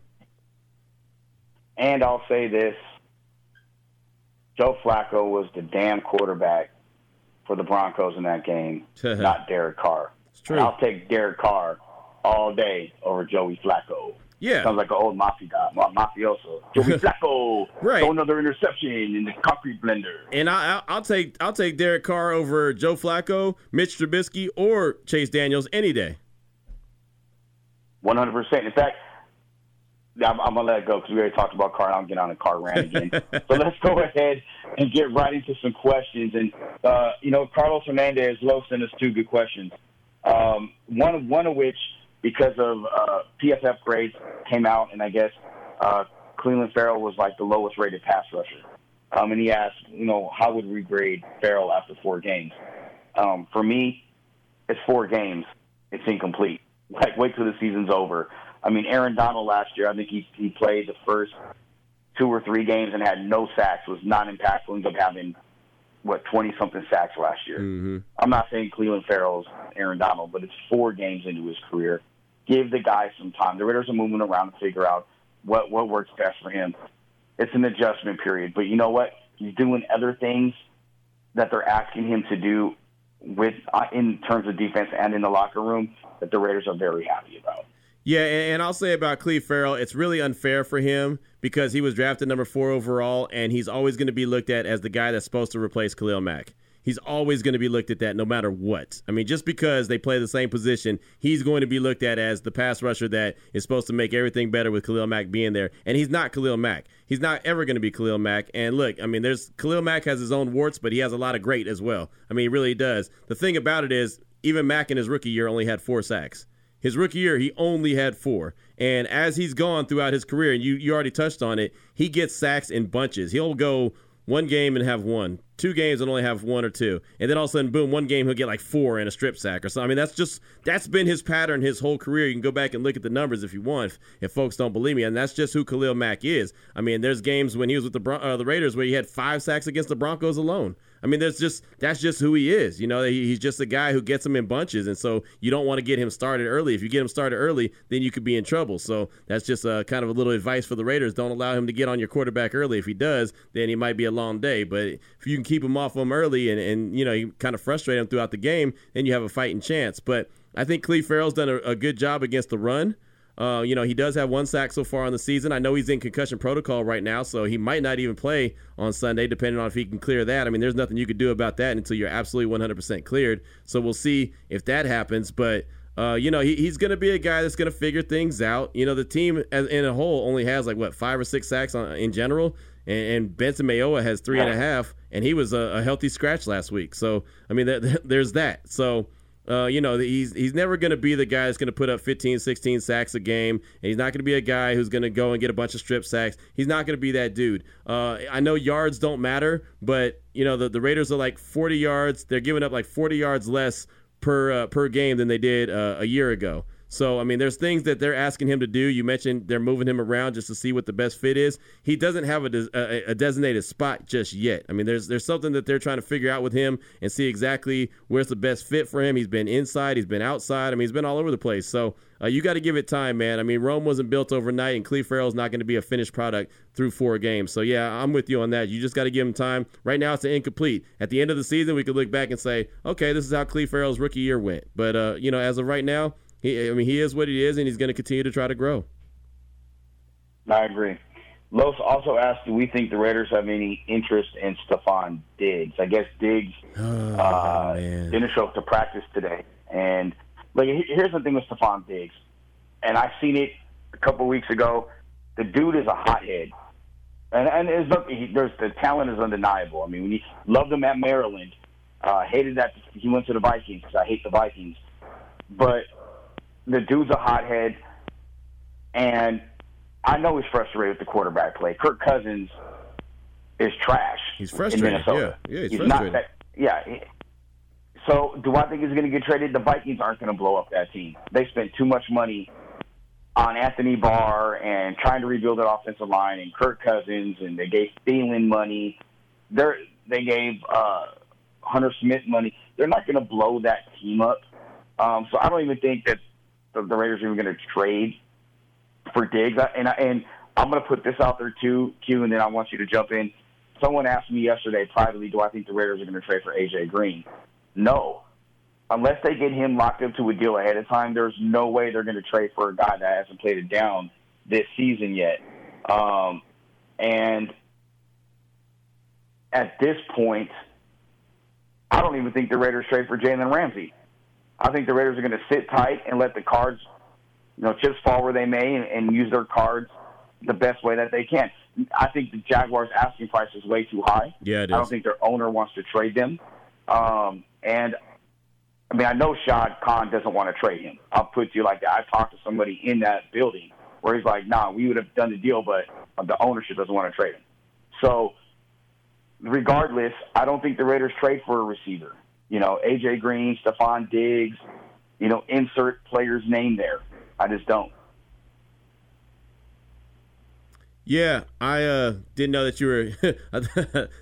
Speaker 5: And I'll say this Joe Flacco was the damn quarterback for the Broncos in that game, not Derek Carr.
Speaker 6: It's true.
Speaker 5: I'll take Derek Carr all day over Joey Flacco.
Speaker 6: Yeah.
Speaker 5: Sounds like an old mafia guy, mafioso. Joey Flacco.
Speaker 6: right.
Speaker 5: Throw another interception in the concrete blender.
Speaker 6: And I, will take I'll take Derek Carr over Joe Flacco, Mitch Trubisky, or Chase Daniels any day.
Speaker 5: One hundred percent. In fact, I'm, I'm, gonna let it go because we already talked about Carr. I'm getting on a Carr rant again. so let's go ahead and get right into some questions. And uh, you know, Carlos Hernandez low sent us two good questions. Um, one one of which because of uh, PFF grades came out, and I guess uh, Clelin Ferrell was like the lowest rated pass rusher. Um, and he asked, you know, how would we grade Ferrell after four games? Um, for me, it's four games. It's incomplete. Like, wait till the season's over. I mean, Aaron Donald last year, I think he he played the first two or three games and had no sacks. Was not impactful. Ended up having what twenty something sacks last year.
Speaker 6: Mm-hmm.
Speaker 5: I'm not saying Clelin Ferrell's Aaron Donald, but it's four games into his career give the guy some time. The Raiders are moving around to figure out what what works best for him. it's an adjustment period. But you know what? He's doing other things that they're asking him to do with uh, in terms of defense and in the locker room that the Raiders are very happy about.
Speaker 6: Yeah, and, I'll say about Cleve Ferrell, it's really unfair for him because he was drafted number four overall, and he's always going to be looked at as the guy that's supposed to replace Khalil Mack he's always going to be looked at that no matter what. I mean, just because they play the same position, he's going to be looked at as the pass rusher that is supposed to make everything better with Khalil Mack being there. And he's not Khalil Mack. He's not ever going to be Khalil Mack. And look, I mean, there's Khalil Mack has his own warts, but he has a lot of great as well. I mean, he really does. The thing about it is, even Mack in his rookie year only had four sacks. His rookie year, he only had four. And as he's gone throughout his career, and you, you already touched on it, he gets sacks in bunches. He'll go one game and have one, two games and only have one or two, and then all of a sudden, boom, one game he'll get like four and a strip sack or something. I mean, that's just that's been his pattern his whole career. You can go back and look at the numbers if you want, if, if folks don't believe me, and that's just who Khalil Mack is. I mean, there's games when he was with the uh, the Raiders where he had five sacks against the Broncos alone. I mean, there's just that's just who he is. You know, he's just a guy who gets them in bunches, and so you don't want to get him started early. If you get him started early, then you could be in trouble. So that's just a kind of a little advice for the Raiders. Don't allow him to get on your quarterback early. If he does, then he might be a long day. But if you can keep him off him early, and and you know you kind of frustrate him throughout the game, then you have a fighting chance. But I think Cleve Ferrell's done a, a good job against the run. Uh, you know, he does have one sack so far on the season. I know he's in concussion protocol right now, so he might not even play on Sunday, depending on if he can clear that. I mean, there's nothing you could do about that until you're absolutely 100% cleared. So we'll see if that happens. But, uh, you know, he, he's going to be a guy that's going to figure things out. You know, the team as, in a whole only has like, what, five or six sacks on, in general. And, and Benson Mayowa has three and a half, and he was a, a healthy scratch last week. So, I mean, th- there's that. So, uh, you know, he's he's never going to be the guy that's going to put up 15, 16 sacks a game, and he's not going to be a guy who's going to go and get a bunch of strip sacks. He's not going to be that dude. Uh, I know yards don't matter, but you know the, the Raiders are like 40 yards. They're giving up like 40 yards less per uh, per game than they did uh, a year ago. So, I mean, there's things that they're asking him to do. You mentioned they're moving him around just to see what the best fit is. He doesn't have a, a, a, designated spot just yet. I mean, there's there's something that they're trying to figure out with him and see exactly where's the best fit for him. He's been inside, he's been outside. I mean, he's been all over the place. So, uh, you got to give it time, man. I mean, Rome wasn't built overnight, and Cleve Ferrell's not going to be a finished product through four games. So, yeah, I'm with you on that. You just got to give him time. Right now, it's an incomplete. At the end of the season, we could look back and say, okay, this is how Cleve Ferrell's rookie year went. But, uh, you know, as of right now, he, I mean, he is what he is, and he's going to continue to try to grow.
Speaker 5: I agree. Los also asked, "Do we think the Raiders have any interest in Stefon Diggs?" I guess Diggs oh, uh, didn't show up to practice today, and like here's the thing with Stefon Diggs, and I've seen it a couple weeks ago. The dude is a hothead, and and there's, he, there's the talent is undeniable. I mean, you loved him at Maryland, uh, hated that he went to the Vikings because I hate the Vikings, but the dude's a hothead, and I know he's frustrated with the quarterback play. Kirk Cousins is trash.
Speaker 6: He's frustrated. Yeah, yeah, he's, he's frustrated. Not that,
Speaker 5: yeah. So, do I think he's going to get traded? The Vikings aren't going to blow up that team. They spent too much money on Anthony Barr and trying to rebuild that offensive line, and Kirk Cousins, and they gave Thielen money. They're, they gave uh, Hunter Smith money. They're not going to blow that team up. Um, so I don't even think that the, the Raiders are even going to trade for Diggs. And, I, and I'm going to put this out there too, Q, and then I want you to jump in. Someone asked me yesterday privately, do I think the Raiders are going to trade for AJ Green? No. Unless they get him locked into a deal ahead of time, there's no way they're going to trade for a guy that hasn't played it down this season yet. Um, and at this point, I don't even think the Raiders trade for Jalen Ramsey. I think the Raiders are going to sit tight and let the cards, you know, chips fall where they may, and, and use their cards the best way that they can. I think the Jaguars' asking price is way too high.
Speaker 6: Yeah,
Speaker 5: I don't think their owner wants to trade them. Um, and I mean, I know Shad Khan doesn't want to trade him. I'll put to you like that. I talked to somebody in that building where he's like, "Nah, we would have done the deal, but the ownership doesn't want to trade him." So, regardless, I don't think the Raiders trade for a receiver you know, AJ Green, Stefon Diggs, you know, insert player's name there. I just don't.
Speaker 6: Yeah, I uh, didn't know that you were. I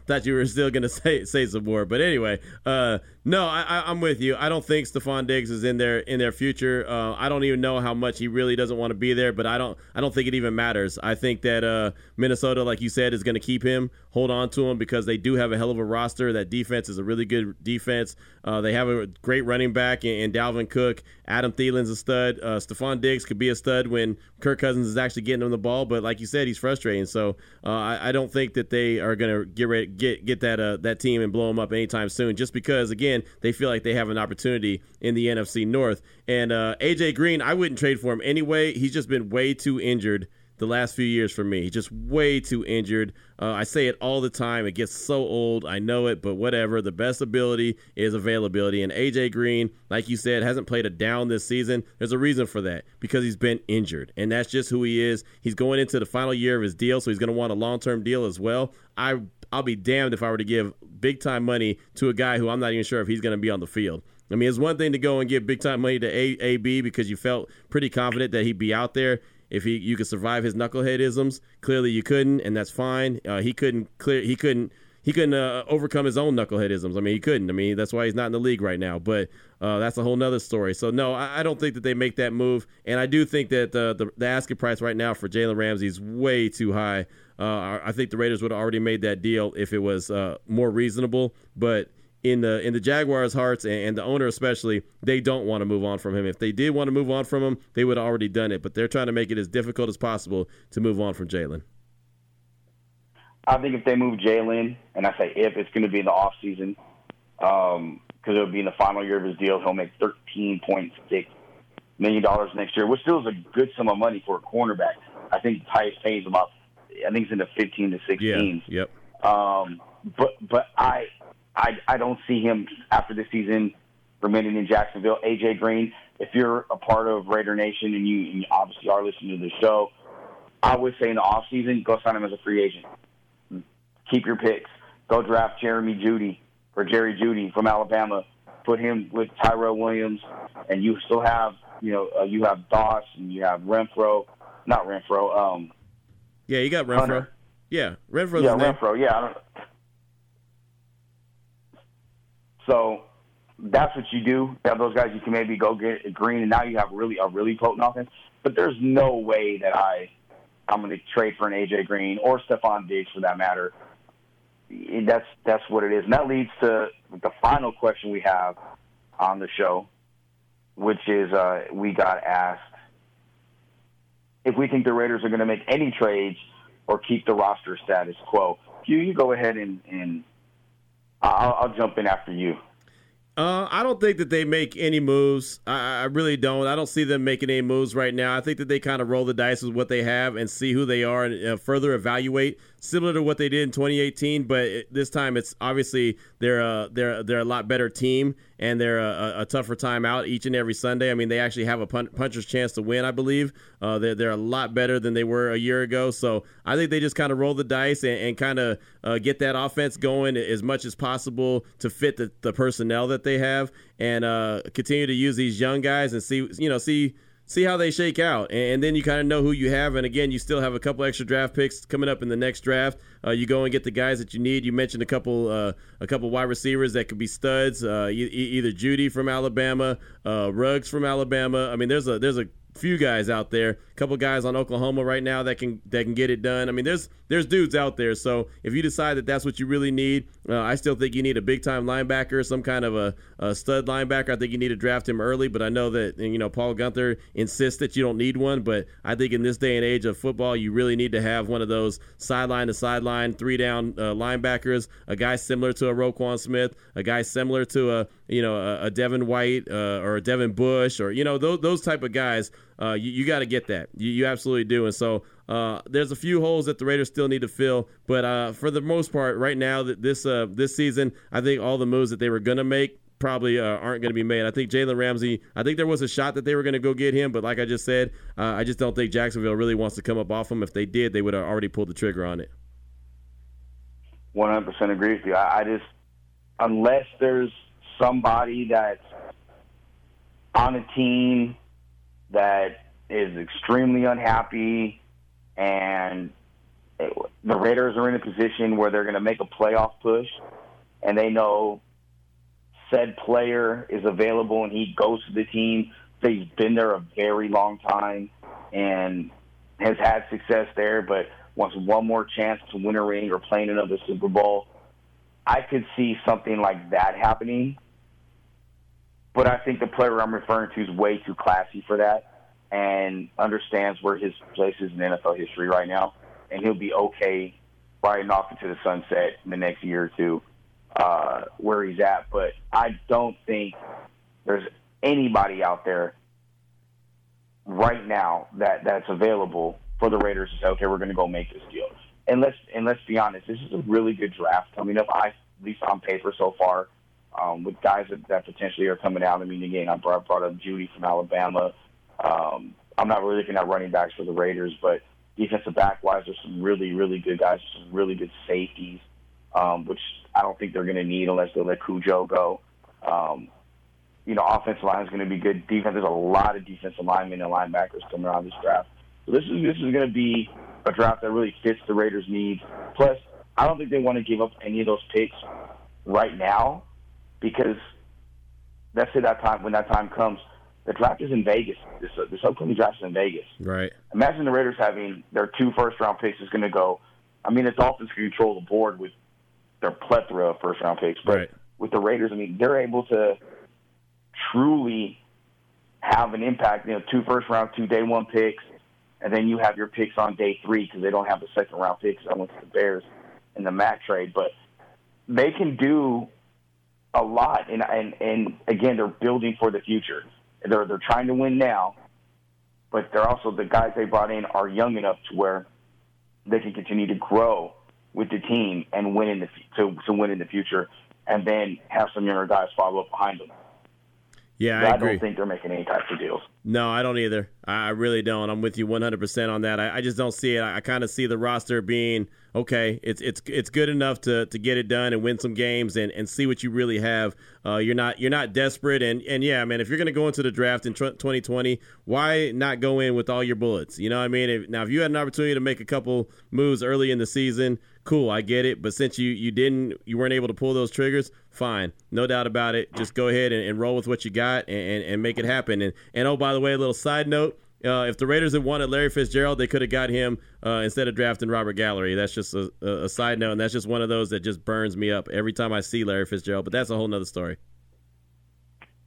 Speaker 6: thought you were still going to say say some more, but anyway, uh, no, I, am with you. I don't think Stefon Diggs is in their in their future. Uh, I don't even know how much he really doesn't want to be there, but I don't I don't think it even matters. I think that uh, Minnesota, like you said, is going to keep him, hold on to him because they do have a hell of a roster. That defense is a really good defense. Uh, they have a great running back in, in Dalvin Cook. Adam Thielen's a stud. Uh, Stefon Diggs could be a stud when Kirk Cousins is actually getting him the ball, but like you said, he's frustrating. So uh, I, I, don't think that they are going to get ready, get get that uh, that team and blow them up anytime soon. Just because again, they feel like they have an opportunity in the NFC North. And uh, AJ Green, I wouldn't trade for him anyway. He's just been way too injured the last few years for me. He's just way too injured. Uh, I say it all the time. It gets so old. I know it, but whatever. The best ability is availability. And AJ Green, like you said, hasn't played a down this season. There's a reason for that because he's been injured. And that's just who he is. He's going into the final year of his deal, so he's going to want a long term deal as well. I I'll be damned if I were to give big time money to a guy who I'm not even sure if he's going to be on the field. I mean, it's one thing to go and give big time money to a- AB because you felt pretty confident that he'd be out there if he you could survive his knuckleheadisms. Clearly, you couldn't, and that's fine. Uh, he couldn't clear. He couldn't. He couldn't uh, overcome his own knuckleheadisms. I mean, he couldn't. I mean, that's why he's not in the league right now. But uh, that's a whole nother story. So no, I, I, don't think that they make that move, and I do think that the the, the asking price right now for Jalen Ramsey is way too high. Uh, I think the Raiders would have already made that deal if it was uh, more reasonable. But in the in the Jaguars' hearts and, and the owner especially, they don't want to move on from him. If they did want to move on from him, they would have already done it. But they're trying to make it as difficult as possible to move on from Jalen.
Speaker 5: I think if they move Jalen, and I say if, it's going to be in the off season, because um, it'll be in the final year of his deal. He'll make thirteen point six million dollars next year, which still is a good sum of money for a cornerback. I think the highest pays about I think it's in the 15 to 16.
Speaker 6: Yeah. Yep.
Speaker 5: Um, but but I I I don't see him after the season remaining in Jacksonville. AJ Green, if you're a part of Raider Nation and you, and you obviously are listening to the show, I would say in the off season, go sign him as a free agent. Keep your picks. Go draft Jeremy Jeudy or Jerry Jeudy from Alabama. Put him with Tyrell Williams, and you still have you know uh, you have Doss and you have Renfrow, not Renfro. Um,
Speaker 6: yeah, you got Renfrow. Hunter. Yeah, Renfrow.
Speaker 5: Yeah, Renfrow. Yeah. I don't... So that's what you do. You have those guys you can maybe go get Green, and now you have really a really potent offense. But there's no way that I I'm going to trade for an AJ Green or Stefon Diggs for that matter. That's that's what it is, and that leads to the final question we have on the show, which is uh, we got asked if we think the Raiders are going to make any trades or keep the roster status quo. You, you go ahead and, and I'll, I'll jump in after you.
Speaker 6: Uh, I don't think that they make any moves. I, I, really don't. I don't see them making any moves right now. I think that they kind of roll the dice with what they have and see who they are and uh, further evaluate similar to what they did in 2018, but it, this time it's obviously they're a, they're they're a lot better team and they're a, a, tougher time out each and every Sunday. I mean, they actually have a pun- puncher's chance to win, I believe. Uh, they're they're a lot better than they were a year ago. So I think they just kind of roll the dice and, and kind of uh, get that offense going as much as possible to fit the, the personnel that they have and uh, continue to use these young guys and see you know see see how they shake out, and, then you kind of know who you have. And again, you still have a couple extra draft picks coming up in the next draft. Uh, you go and get the guys that you need. You mentioned a couple, uh, a couple wide receivers that could be studs. Uh, e- either Jeudy from Alabama, uh, Ruggs from Alabama. I mean, there's a there's a few guys out there, a couple guys on Oklahoma right now that can that can get it done. I mean, there's there's dudes out there. So if you decide that that's what you really need, uh, I still think you need a big time linebacker, some kind of a, a, stud linebacker. I think you need to draft him early. But I know that you know Paul Gunther insists that you don't need one. But I think in this day and age of football, you really need to have one of those sideline to sideline, three down uh, linebackers. A guy similar to a Roquan Smith, a guy similar to a you know a, a Devin White uh, or a Devin Bush, or you know those those type of guys. Uh, you, you got to get that. You, you absolutely do. And so uh, there's a few holes that the Raiders still need to fill, but uh, for the most part, right now, this uh, this season, I think all the moves that they were gonna make probably uh, aren't going to be made. I think Jalen Ramsey. I think there was a shot that they were going to go get him, but like I just said, uh, I just don't think Jacksonville really wants to come up off him. If they did, they would have already pulled the trigger on it.
Speaker 5: One hundred percent agree with you. I, I just unless there's somebody that's on a team that is extremely unhappy and the Raiders are in a position where they're going to make a playoff push, and they know said player is available and he goes to the team. So he's been there a very long time and has had success there, but wants one more chance to win a ring or play in another Super Bowl. I could see something like that happening, but I think the player I'm referring to is way too classy for that and understands where his place is in NFL history right now, and he'll be okay riding off into the sunset in the next year or two uh, where he's at. But I don't think there's anybody out there right now that that's available for the Raiders to say, okay, we're going to go make this deal. And let's and let's be honest, this is a really good draft coming up. I at least on paper so far, um, with guys that, that potentially are coming out. I mean, again, I brought, brought up Jeudy from Alabama. Um, I'm not really looking at running backs for the Raiders, but defensive back wise, there's some really, really good guys, some really good safeties, um, which I don't think they're going to need unless they let Cujo go. Um, you know, offensive line is going to be good. Defense, there's a lot of defensive linemen and linebackers coming around this draft. So this is this is going to be a draft that really fits the Raiders' needs. Plus, I don't think they want to give up any of those picks right now because let's say that time when that time comes, the draft is in Vegas. This this upcoming draft is in Vegas.
Speaker 6: Right.
Speaker 5: Imagine the Raiders having their two first round picks is going to go. I mean, the Dolphins can control the board with their plethora of first round picks, but
Speaker 6: Right.
Speaker 5: with the Raiders, I mean, they're able to truly have an impact. You know, two first round, two day one picks, and then you have your picks on day three because they don't have the second round picks. I went to the Bears in the Mack trade, but they can do a lot, and and and again, they're building for the future. They're they're trying to win now, but they're also the guys they brought in are young enough to where they can continue to grow with the team and win in the to to win in the future, and then have some younger guys follow up behind them.
Speaker 6: Yeah, I
Speaker 5: I, don't think they're making any types of deals.
Speaker 6: No, I don't either. I really don't. I'm with you 100% on that. I, I just don't see it. I, I kind of see the roster being okay. It's it's it's good enough to, to get it done and win some games and, and see what you really have. Uh, you're not you're not desperate and and yeah, man. If you're gonna go into the draft in tw 2020, why not go in with all your bullets? You know what I mean? If, now, if you had an opportunity to make a couple moves early in the season, cool, I get it. But since you you didn't, you weren't able to pull those triggers, fine, no doubt about it. Just go ahead and, and roll with what you got and, and, and make it happen. And and oh, by the way, a little side note. Uh, if the Raiders had wanted Larry Fitzgerald, they could have got him uh, instead of drafting Robert Gallery. That's just a, a, side note, and that's just one of those that just burns me up every time I see Larry Fitzgerald. But that's a whole nother story.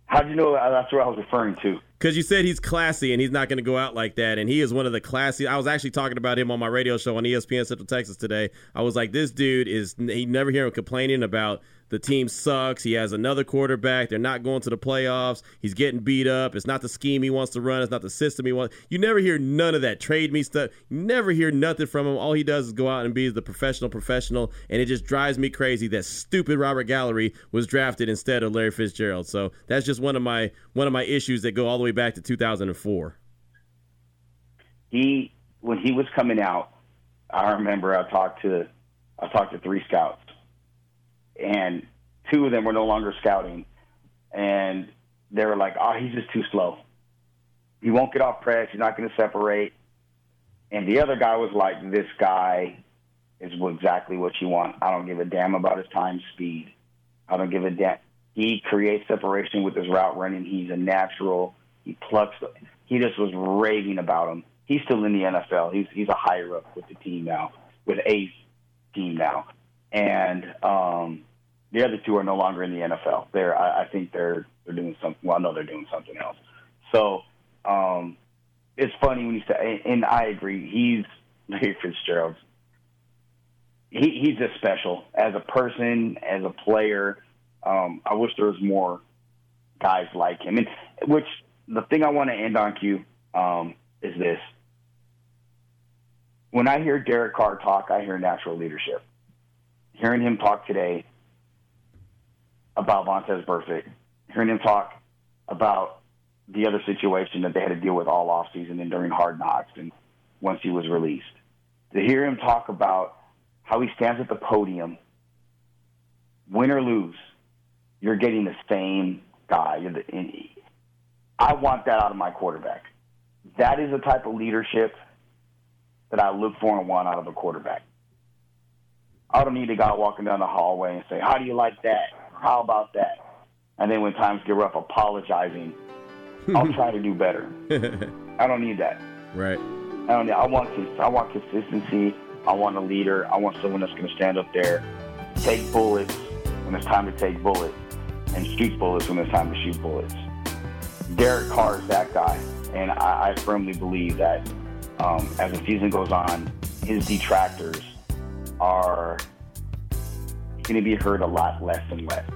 Speaker 5: How do you know that's what I was referring to?
Speaker 6: Because you said he's classy and he's not going to go out like that. And he is one of the classy. I was actually talking about him on my radio show on ESPN Central Texas today. I was like, this dude is, he never hear him complaining about the team sucks. He has another quarterback. They're not going to the playoffs. He's getting beat up. It's not the scheme he wants to run. It's not the system he wants. You never hear none of that trade me stuff. You never hear nothing from him. All he does is go out and be the professional professional. And it just drives me crazy that stupid Robert Gallery was drafted instead of Larry Fitzgerald. So that's just one of my one of my issues that go all the way back to 2004.
Speaker 5: He when he was coming out, I remember I talked to I talked to three scouts, and two of them were no longer scouting, and they were like, "Oh, he's just too slow. He won't get off press. He's not going to separate." And the other guy was like, "This guy is exactly what you want. I don't give a damn about his time speed. I don't give a damn. He creates separation with his route running. He's a natural. He plucks. He just was raving about him. He's still in the NFL. He's he's a higher up with the team now, with a team now, and um, the other two are no longer in the NFL. They're I, I think they're they're doing something. Well, I know they're doing something else. So um, it's funny when you say, and I agree. He's Larry Fitzgerald. He, he's just special as a person, as a player. Um, I wish there was more guys like him. And which the thing I want to end on, Q, um, is this: when I hear Derek Carr talk, I hear natural leadership. Hearing him talk today about Vontaze Burfict, hearing him talk about the other situation that they had to deal with all offseason and during hard knocks and once he was released. To hear him talk about how he stands at the podium, win or lose, you're getting the same guy. The, I want that out of my quarterback. That is the type of leadership that I look for and want out of a quarterback. I don't need a guy walking down the hallway and say, "How do you like that? How about that?" And then when times get rough, apologizing. I'll try to do better. I don't need that.
Speaker 6: Right.
Speaker 5: I don't. Need, I want I want consistency. I want a leader. I want someone that's going to stand up there, take bullets when it's time to take bullets, and shoot bullets when it's time to shoot bullets. Derek Carr is that guy, and I, I firmly believe that um, as the season goes on, his detractors are going to be heard a lot less and less.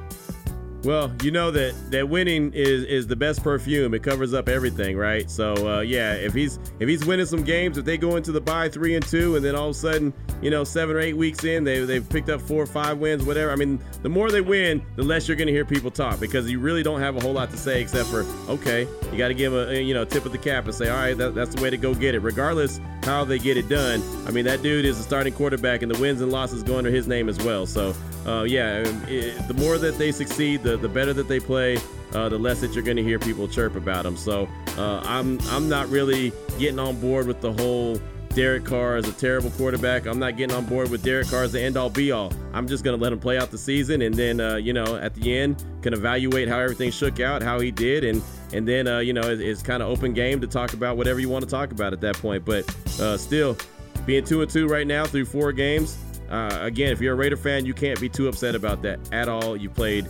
Speaker 6: Well, you know that that winning is is the best perfume. It covers up everything, right? So uh, yeah, if he's if he's winning some games, if they go into the bye three and two, and then all of a sudden, you know, seven or eight weeks in, they they've picked up four or five wins, whatever. I mean, the more they win, the less you're going to hear people talk because you really don't have a whole lot to say except for okay, you got to give them a you know tip of the cap and say, all right, that, that's the way to go get it, regardless how they get it done. I mean, that dude is a starting quarterback, and the wins and losses go under his name as well. So uh, yeah, it, the more that they succeed, the, the better that they play, uh, the less that you're going to hear people chirp about them. So uh, I'm I'm not really getting on board with the whole Derek Carr is a terrible quarterback. I'm not getting on board with Derek Carr as the end all be all. I'm just going to let him play out the season, and then uh, you know at the end can evaluate how everything shook out, how he did, and and then uh, you know it's, it's kind of open game to talk about whatever you want to talk about at that point. But uh, still, being two and two right now through four games. Uh, again, if you're a Raider fan, you can't be too upset about that at all. You played,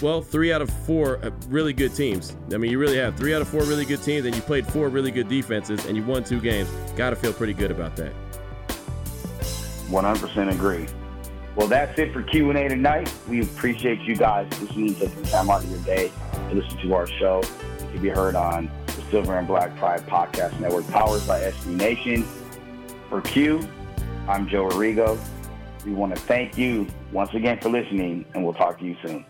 Speaker 6: well, three out of four uh, really good teams. I mean, you really have three out of four really good teams, and you played four really good defenses, and you won two games. Got to feel pretty good about that.
Speaker 5: 100% agree. Well, that's it for Q&A tonight. We appreciate you guys listening, taking time out of your day to listen to our show. It can be heard on the Silver and Black Pride Podcast Network, powered by SB Nation. For Q, I'm Joe Arrigo. We want to thank you once again for listening, and we'll talk to you soon.